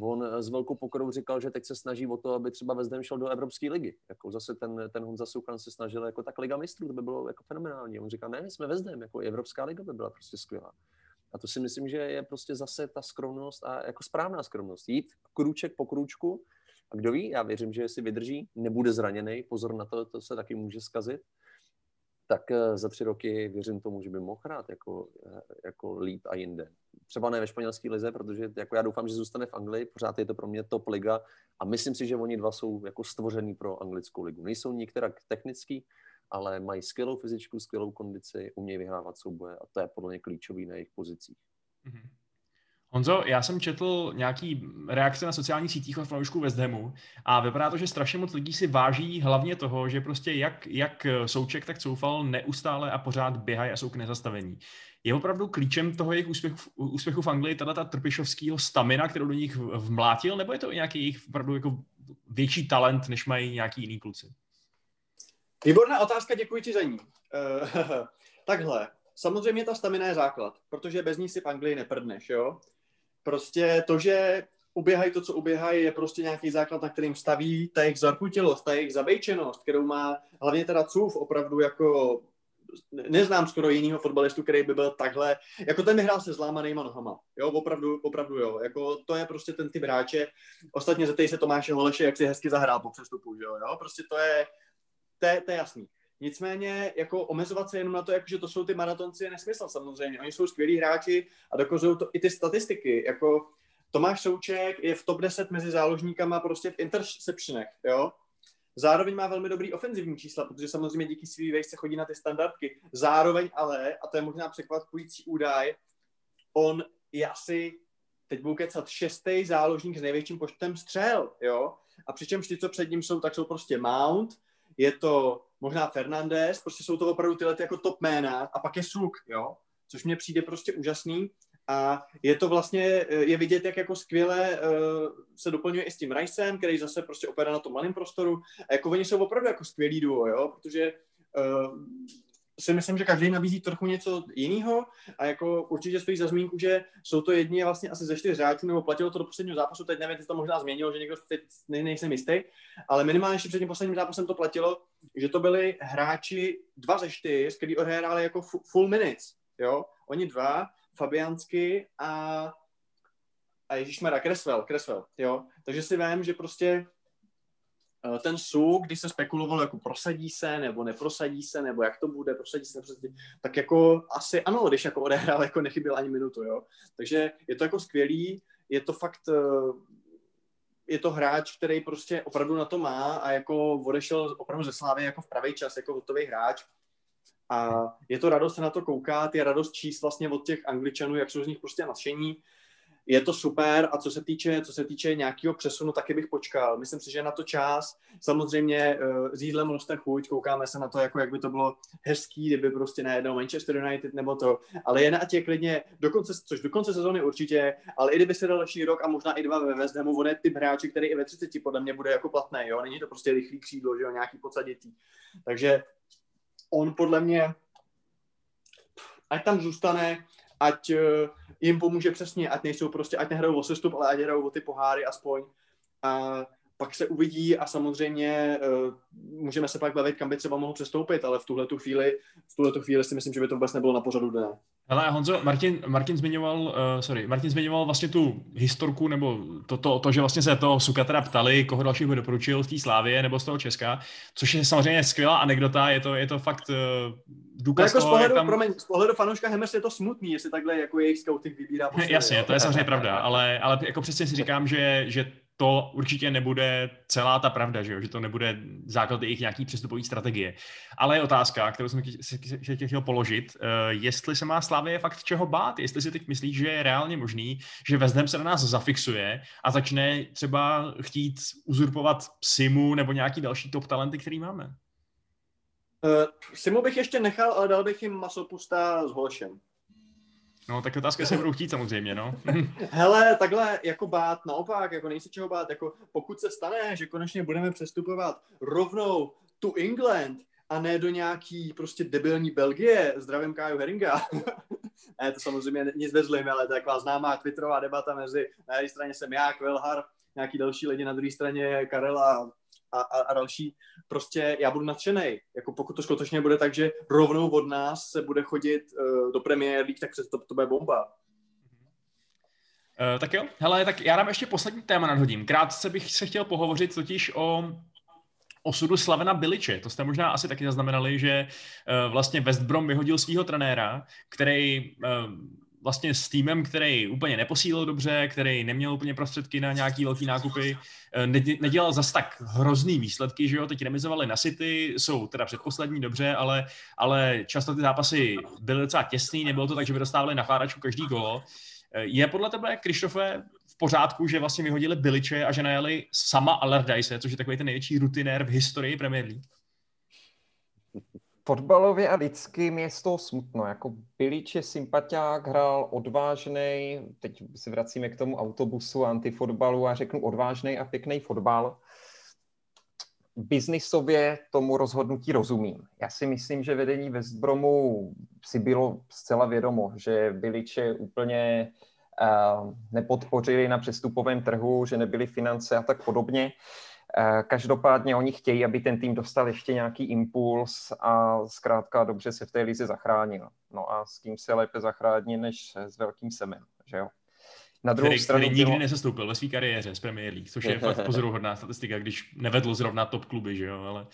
On s velkou pokorou říkal, že teď se snaží o to, aby třeba West Ham šel do Evropské ligy. Jako zase ten, ten Honza Suchan se snažil jako tak Liga mistrů, to by bylo jako fenomenální. On říkal, ne, jsme West Ham, jako Evropská liga by byla prostě skvělá. A to si myslím, že je prostě zase ta skromnost a jako správná skromnost. Jít krůček po krůčku a kdo ví, já věřím, že si vydrží, nebude zraněný, pozor na to, to se taky může zkazit, tak eh, za tři roky věřím tomu, že by mohl hrát jako, eh, jako líp a jinde. Třeba ne ve španělské lize, protože jako já doufám, že zůstane v Anglii, pořád je to pro mě top liga a myslím si, že oni dva jsou jako stvořený pro anglickou ligu. Nejsou některak technický, ale mají skvělou fyzičku, skvělou kondici, umějí vyhrávat souboje a to je podle mě klíčový na jejich pozicích. Mm-hmm. Honzo, já jsem četl nějaký reakce na sociálních sítích od fanoušků West Hamu a vypadá to, že strašně moc lidí si váží hlavně toho, že prostě jak, jak Souček, tak Coufal neustále a pořád běhají a jsou k nezastavení. Je opravdu klíčem toho jejich úspěchu, úspěchu v Anglii tato ta trpišovského stamina, kterou do nich vmlátil, nebo je to nějaký jejich opravdu jako větší talent, než mají nějaký jiný kluci? Výborná otázka, děkuji ti za ní. Uh, *laughs* takhle, samozřejmě ta stamina je základ, protože bez ní si v Anglii neprdneš, jo? Prostě to, že uběhají to, co uběhají, je prostě nějaký základ, na kterým staví ta jejich zarputilost, ta jejich zabejčenost, kterou má hlavně teda Cův opravdu jako neznám skoro jiného fotbalistu, který by byl takhle, jako ten hrál se zlámanýma nohama, jo, opravdu, opravdu jo, jako to je prostě ten typ hráče, ostatně zeptej se Tomáše Holeše, jak si hezky zahrál po přestupu, jo, jo, prostě to je, to je, to je jasný. Nicméně jako omezovat se jenom na to, jako, že to jsou ty maratonci, je nesmysl samozřejmě. Oni jsou skvělí hráči a dokazují to i ty statistiky. Jako Tomáš Souček je v top 10 mezi záložníkama prostě v interceptionech, jo. Zároveň má velmi dobrý ofenzivní čísla, protože samozřejmě díky svý vejce chodí na ty standardky. Zároveň ale, a to je možná překvapující údaj, on je asi, teď budu kecat, šestý záložník s největším počtem střel, jo. A přičemž ty, co před ním jsou, tak jsou prostě Mount, je to možná Fernandez, prostě jsou to opravdu tyhle ty jako top jména a pak je Suk, jo, což mně přijde prostě úžasný. A je to vlastně, eh, je vidět, jak jako skvěle uh, se doplňuje i s tím Ricem, který zase prostě operá na tom malém prostoru. A jako oni jsou opravdu jako skvělý duo, jo, protože uh, si myslím, že každý nabízí trochu něco jiného a jako určitě stojí za zmínku, že jsou to jedni vlastně asi ze čtyř hráčů, nebo platilo to do posledního zápasu, teď nevím, jestli to možná změnilo, že někdo teď nej, nejsem jistý, ale minimálně ještě před tím posledním zápasem to platilo, že to byli hráči dva ze čtyř, kteří odehráli jako full minutes, jo, oni dva, Fabiansky a a Ježíšmara, Kresvel, Kresvel, jo. Takže si vím, že prostě ten SU, když se spekulovalo, jako prosadí se, nebo neprosadí se, nebo jak to bude, prosadí se, neprosadí, tak jako asi ano, když jako odehrál, jako nechyběl ani minutu, jo. Takže je to jako skvělý, je to fakt, eh, je to hráč, který prostě opravdu na to má a jako odešel opravdu ze Slávy jako v pravý čas, jako hotový hráč. A je to radost se na to koukat, je radost číst vlastně od těch Angličanů, jak jsou z nich prostě nadšení je to super a co se týče, co se týče nějakého přesunu, taky bych počkal. Myslím si, že na to čas. Samozřejmě uh, s jídlem roste chuť, koukáme se na to, jako jak by to bylo hezký, kdyby prostě najednou Manchester United nebo to, ale jen ať je klidně, dokonce, což do konce sezóny určitě, ale i kdyby se dal další rok a možná i dva ve West Hamu, on je typ hráči, který i ve 30 podle mě bude jako platný, jo, není to prostě rychlý křídlo, že jo, nějaký podsaditý. Takže on podle mě ať tam zůstane ať uh, jim pomůže přesně, ať nejsou prostě, ať nehrajou o sestup, ale ať hrajou o ty poháry aspoň. A pak se uvidí a samozřejmě uh, můžeme se pak bavit, kam by třeba mohl přestoupit, ale v tuhle tu chvíli, v tuhle tu chvíli si myslím, že by to vůbec nebylo na pořadu dne. Hele, Honzo, Martin, Martin zmiňoval, uh, sorry, Martin zmiňoval vlastně tu historku, nebo to, to, to, že vlastně se toho Sukatra ptali, koho dalšího by doporučil z té Slávě nebo z toho Česka, což je samozřejmě skvělá anekdota, je to, je to fakt uh, důkaz no jako toho, z pohledu, tam... promiň, z pohledu fanouška Hemers je to smutný, jestli takhle jako jejich scouting vybírá posledně, Jasně, to je samozřejmě pravda, ale, ale jako přesně si říkám, že, že to určitě nebude celá ta pravda, že, jo? že to nebude základ jejich nějaký přestupový strategie. Ale je otázka, kterou jsem si chtěl položit, uh, jestli se má Slavě fakt čeho bát, jestli si teď myslíš, že je reálně možný, že Vezdem se na nás zafixuje a začne třeba chtít uzurpovat Simu nebo nějaký další top talenty, který máme. Uh, Simu bych ještě nechal, ale dal bych jim masopusta s Holšem. No, tak otázka se budou chtít samozřejmě, no. *laughs* Hele, takhle jako bát, naopak, jako nejsi čeho bát, jako pokud se stane, že konečně budeme přestupovat rovnou tu England a ne do nějaký prostě debilní Belgie, zdravím Káju Heringa. *laughs* ne, to samozřejmě nic zlým, ale taková známá twitterová debata mezi, na jedné straně jsem já, Kvelhar, nějaký další lidi, na druhé straně Karela a, a, a další, prostě já budu nadšený. Jako pokud to skutečně bude tak, že rovnou od nás se bude chodit uh, do Premier League, tak to, to bude bomba. Uh, tak jo, hele, tak já dám ještě poslední téma nadhodím. Krátce bych se chtěl pohovořit totiž o osudu Slavena Biliče. To jste možná asi taky zaznamenali, že uh, vlastně West Brom vyhodil svého trenéra, který uh, vlastně s týmem, který úplně neposílil dobře, který neměl úplně prostředky na nějaký velký nákupy, eh, nedělal zas tak hrozný výsledky, že jo, teď remizovali na City, jsou teda předposlední dobře, ale, ale často ty zápasy byly docela těsný, nebylo to tak, že by dostávali na cháračku každý golo. Eh, je podle tebe, Krištofe, v pořádku, že vlastně vyhodili Biliče a že najeli sama Allardyce, což je takový ten největší rutinér v historii Premier League? Fotbalově a lidsky mi je z toho smutno. Jako Bilič je sympatiák, hrál odvážný, teď se vracíme k tomu autobusu, antifotbalu a řeknu odvážný a pěkný fotbal. Biznisově tomu rozhodnutí rozumím. Já si myslím, že vedení West Bromu si bylo zcela vědomo, že Biliče úplně uh, nepodpořili na přestupovém trhu, že nebyly finance a tak podobně. Uh, každopádně oni chtějí, aby ten tým dostal ještě nějaký impuls a zkrátka dobře se v té lize zachránil. No a s kým se lépe zachránit, než s velkým semem, že jo? Na druhou který, stranu který nikdy bylo... nesestoupil ve své kariéře z Premier League, což je fakt *laughs* pozoruhodná statistika, když nevedl zrovna top kluby, že jo, ale...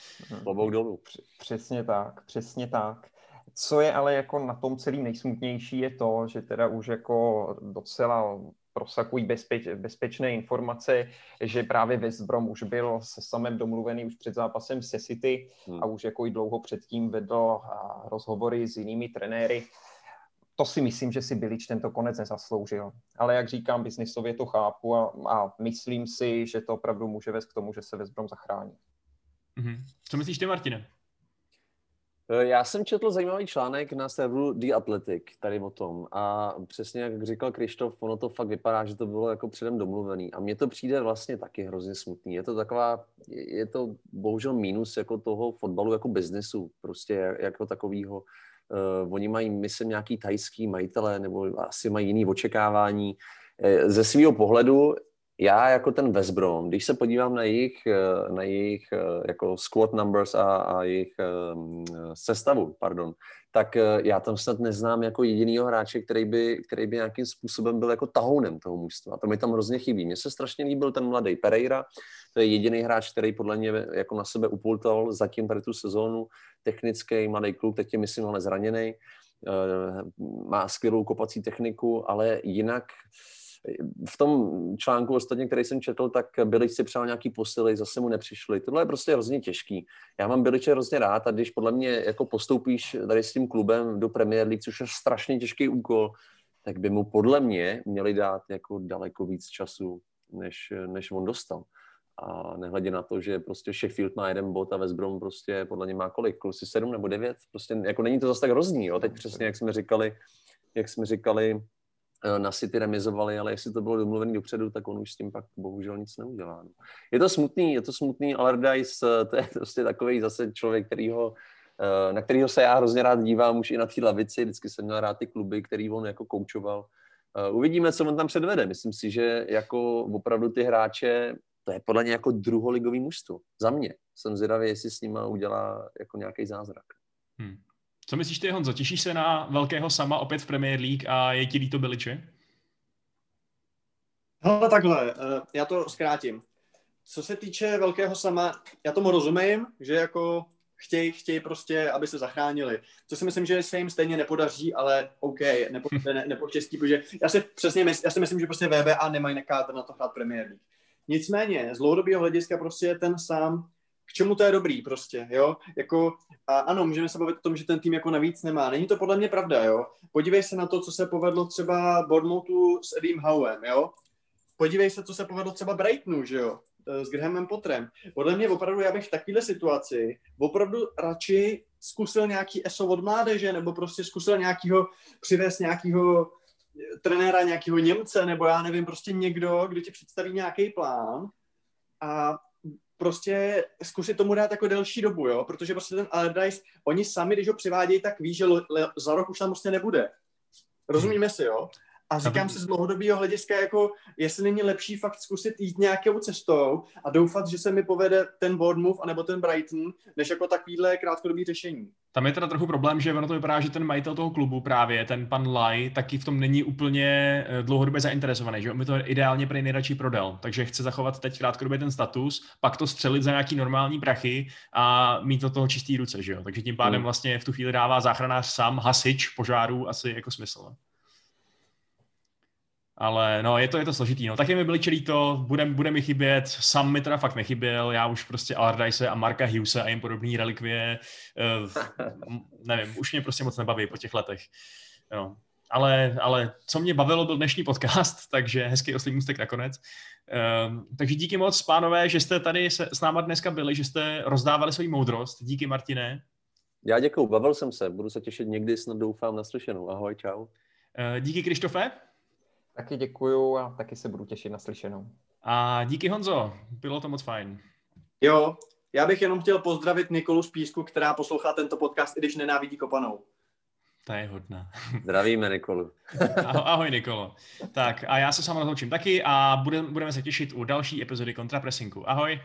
Klobouk dolů. Přesně tak, přesně tak. Co je ale jako na tom celým nejsmutnější je to, že teda už jako docela prosakují bezpeč, bezpečné informace, že právě West Brom už byl se samém domluvený už před zápasem se City hmm. a už jako i dlouho předtím vedl rozhovory s jinými trenéry. To si myslím, že si Bilič tento konec nezasloužil. Ale jak říkám, biznisově to chápu a, a myslím si, že to opravdu může vést k tomu, že se West Brom zachrání. Mm-hmm. Co myslíš ty, Martine? Eh, já jsem četl zajímavý článek na serveru The Athletic tady o tom a přesně jak říkal Krištof, ono to fakt vypadá, že to bylo jako předem domluvený a mně to přijde vlastně taky hrozně smutný. Je to taková, je to bohužel mínus jako toho fotbalu jako biznesu, prostě jako takového. Uh, oni mají, myslím, nějaký tajský majitele nebo asi mají jiný očekávání. Eh, ze svého pohledu já jako ten West Brom, když se podívám na jejich, eh, na jejich eh, jako squad numbers a, a jejich um, sestavu, pardon, tak já tam snad neznám jako jedinýho hráče, který by, který by nějakým způsobem byl jako tahounem toho mužstva. To mi tam hrozně chybí. Mně se strašně líbil ten mladý Pereira, to je jediný hráč, který podle mě jako na sebe upultoval zatím tady tu sezónu, technický mladý kluk, teď je myslím ale zraněný, má skvělou kopací techniku, ale jinak v tom článku ostatně, který jsem četl, tak Bilič si přál nějaký posily, zase mu nepřišli. Tohle je prostě hrozně těžký. Já mám Biliče hrozně rád a když podle mě jako postoupíš tady s tím klubem do Premier League, což je strašně těžký úkol, tak by mu podle mě měli dát jako daleko víc času, než, než on dostal. A nehledě na to, že prostě Sheffield má jeden bod a West Brom prostě podle něj má kolik, kluci sedm nebo devět, prostě jako není to zase tak hrozný, jo. Teď přesně, jak jsme říkali, jak jsme říkali, na City remizovali, ale jestli to bylo domluvené dopředu, tak on už s tím pak bohužel nic neudělá. No. Je to smutný, je to smutný, Allardyce, eh, to je *laughs* prostě takový zase člověk, který ho eh, na kterého se já hrozně rád dívám už i na té lavici, vždycky jsem měl rád ty kluby, který on jako koučoval. Eh, uvidíme, co on tam předvede. Myslím si, že jako opravdu ty hráče, to je podle mě jako druholigový mužstvo. Za mě. Jsem zvědavý, jestli s nima udělá jako nějaký zázrak. Hmm. Co myslíš ty, Honzo? Těšíš se na velkého sama opět v Premier League a je ti líto Biliče? Hele, takhle, eh, já to zkrátím. Co se týče velkého sama, já tomu rozumím, že jako chtějí, chtějí prostě, aby se zachránili. Co si myslím, že se jim stejně nepodaří, ale OK, nepo, ne, nepoštěstí, protože já si přesně mysl, já si myslím, že prostě VBA nemají nekádr na to hrát Premier League. Nicméně, z dlouhodobého hlediska prostě ten sám, k čemu to je dobrý prostě, jo? Jako, a ano, můžeme se bavit o tom, že ten tým jako navíc nemá. Není to podle mě pravda, jo? Podívej se na to, co se povedlo třeba Bournemouthu s Edim Howem, jo? Podívej se, co se povedlo třeba Brightonu, že jo? Eh, s Grahamem Potterem. Podle mě opravdu, já bych v takovéhle situaci opravdu radši zkusil nějaký ESO od mládeže, nebo prostě zkusil nějakýho, přivést nějakýho eh, trenéra, nějakého Němce, nebo já nevím, prostě někdo, kdo ti představí nějaký plán a prostě zkusit tomu dát jako delší dobu, jo, protože prostě ten Allardyce, oni sami, když ho přivádějí, tak ví, že za rok už tam prostě nebude. Rozumíme si, jo? A říkám si z dlouhodobého hlediska, jako jestli není lepší fakt zkusit jít nějakou cestou a doufat, že se mi povede ten Bournemouth anebo ten Brighton, než jako takovýhle krátkodobý řešení. Tam je teda trochu problém, že ono to vypadá, že ten majitel toho klubu právě, ten pan Lai, taky v tom není úplně eh, dlouhodobě zainteresovaný, že on by to ideálně pro nejradši prodal, takže chce zachovat teď krátkodobě ten status, pak to střelit za nějaký normální prachy a mít do toho čistý ruce, že jo? Takže tím pádem hmm. vlastně v tu chvíli dává záchranář sám, hasič požáru asi jako smysl. Ale no, je to, je to složitý. No. Taky mi byli čelí to, bude, bude mi chybět, sam mi teda fakt nechyběl, já už prostě Allardyce a Marka Hughese a jim podobný relikvie, uh, nevím, už mě prostě moc nebaví po těch letech. No. Ale, ale co mě bavilo, byl dnešní podcast, *laughs* takže hezký oslý můstek nakonec. Um, takže díky moc, pánové, že jste tady se, s náma dneska byli, že jste rozdávali svou moudrost. Díky, Martine. Já děkuju, bavil jsem se, budu se těšit někdy, snad doufám, naslyšenou. Ahoj, čau. Uh, díky, Krištofe. Taky děkuju a taky se budu těšit na slyšenou. A díky Honzo, bylo to moc fajn. Jo, já bych jenom chtěl pozdravit Nikolu z Písku, která poslouchá tento podcast, i když nenávidí kopanou. Ta je hodná. Zdravíme Nikolu. *laughs* ahoj, ahoj Nikolo. Tak a já se samozřejmě rozloučím taky a budeme, budeme se těšit u další epizody Kontrapresinku. Ahoj.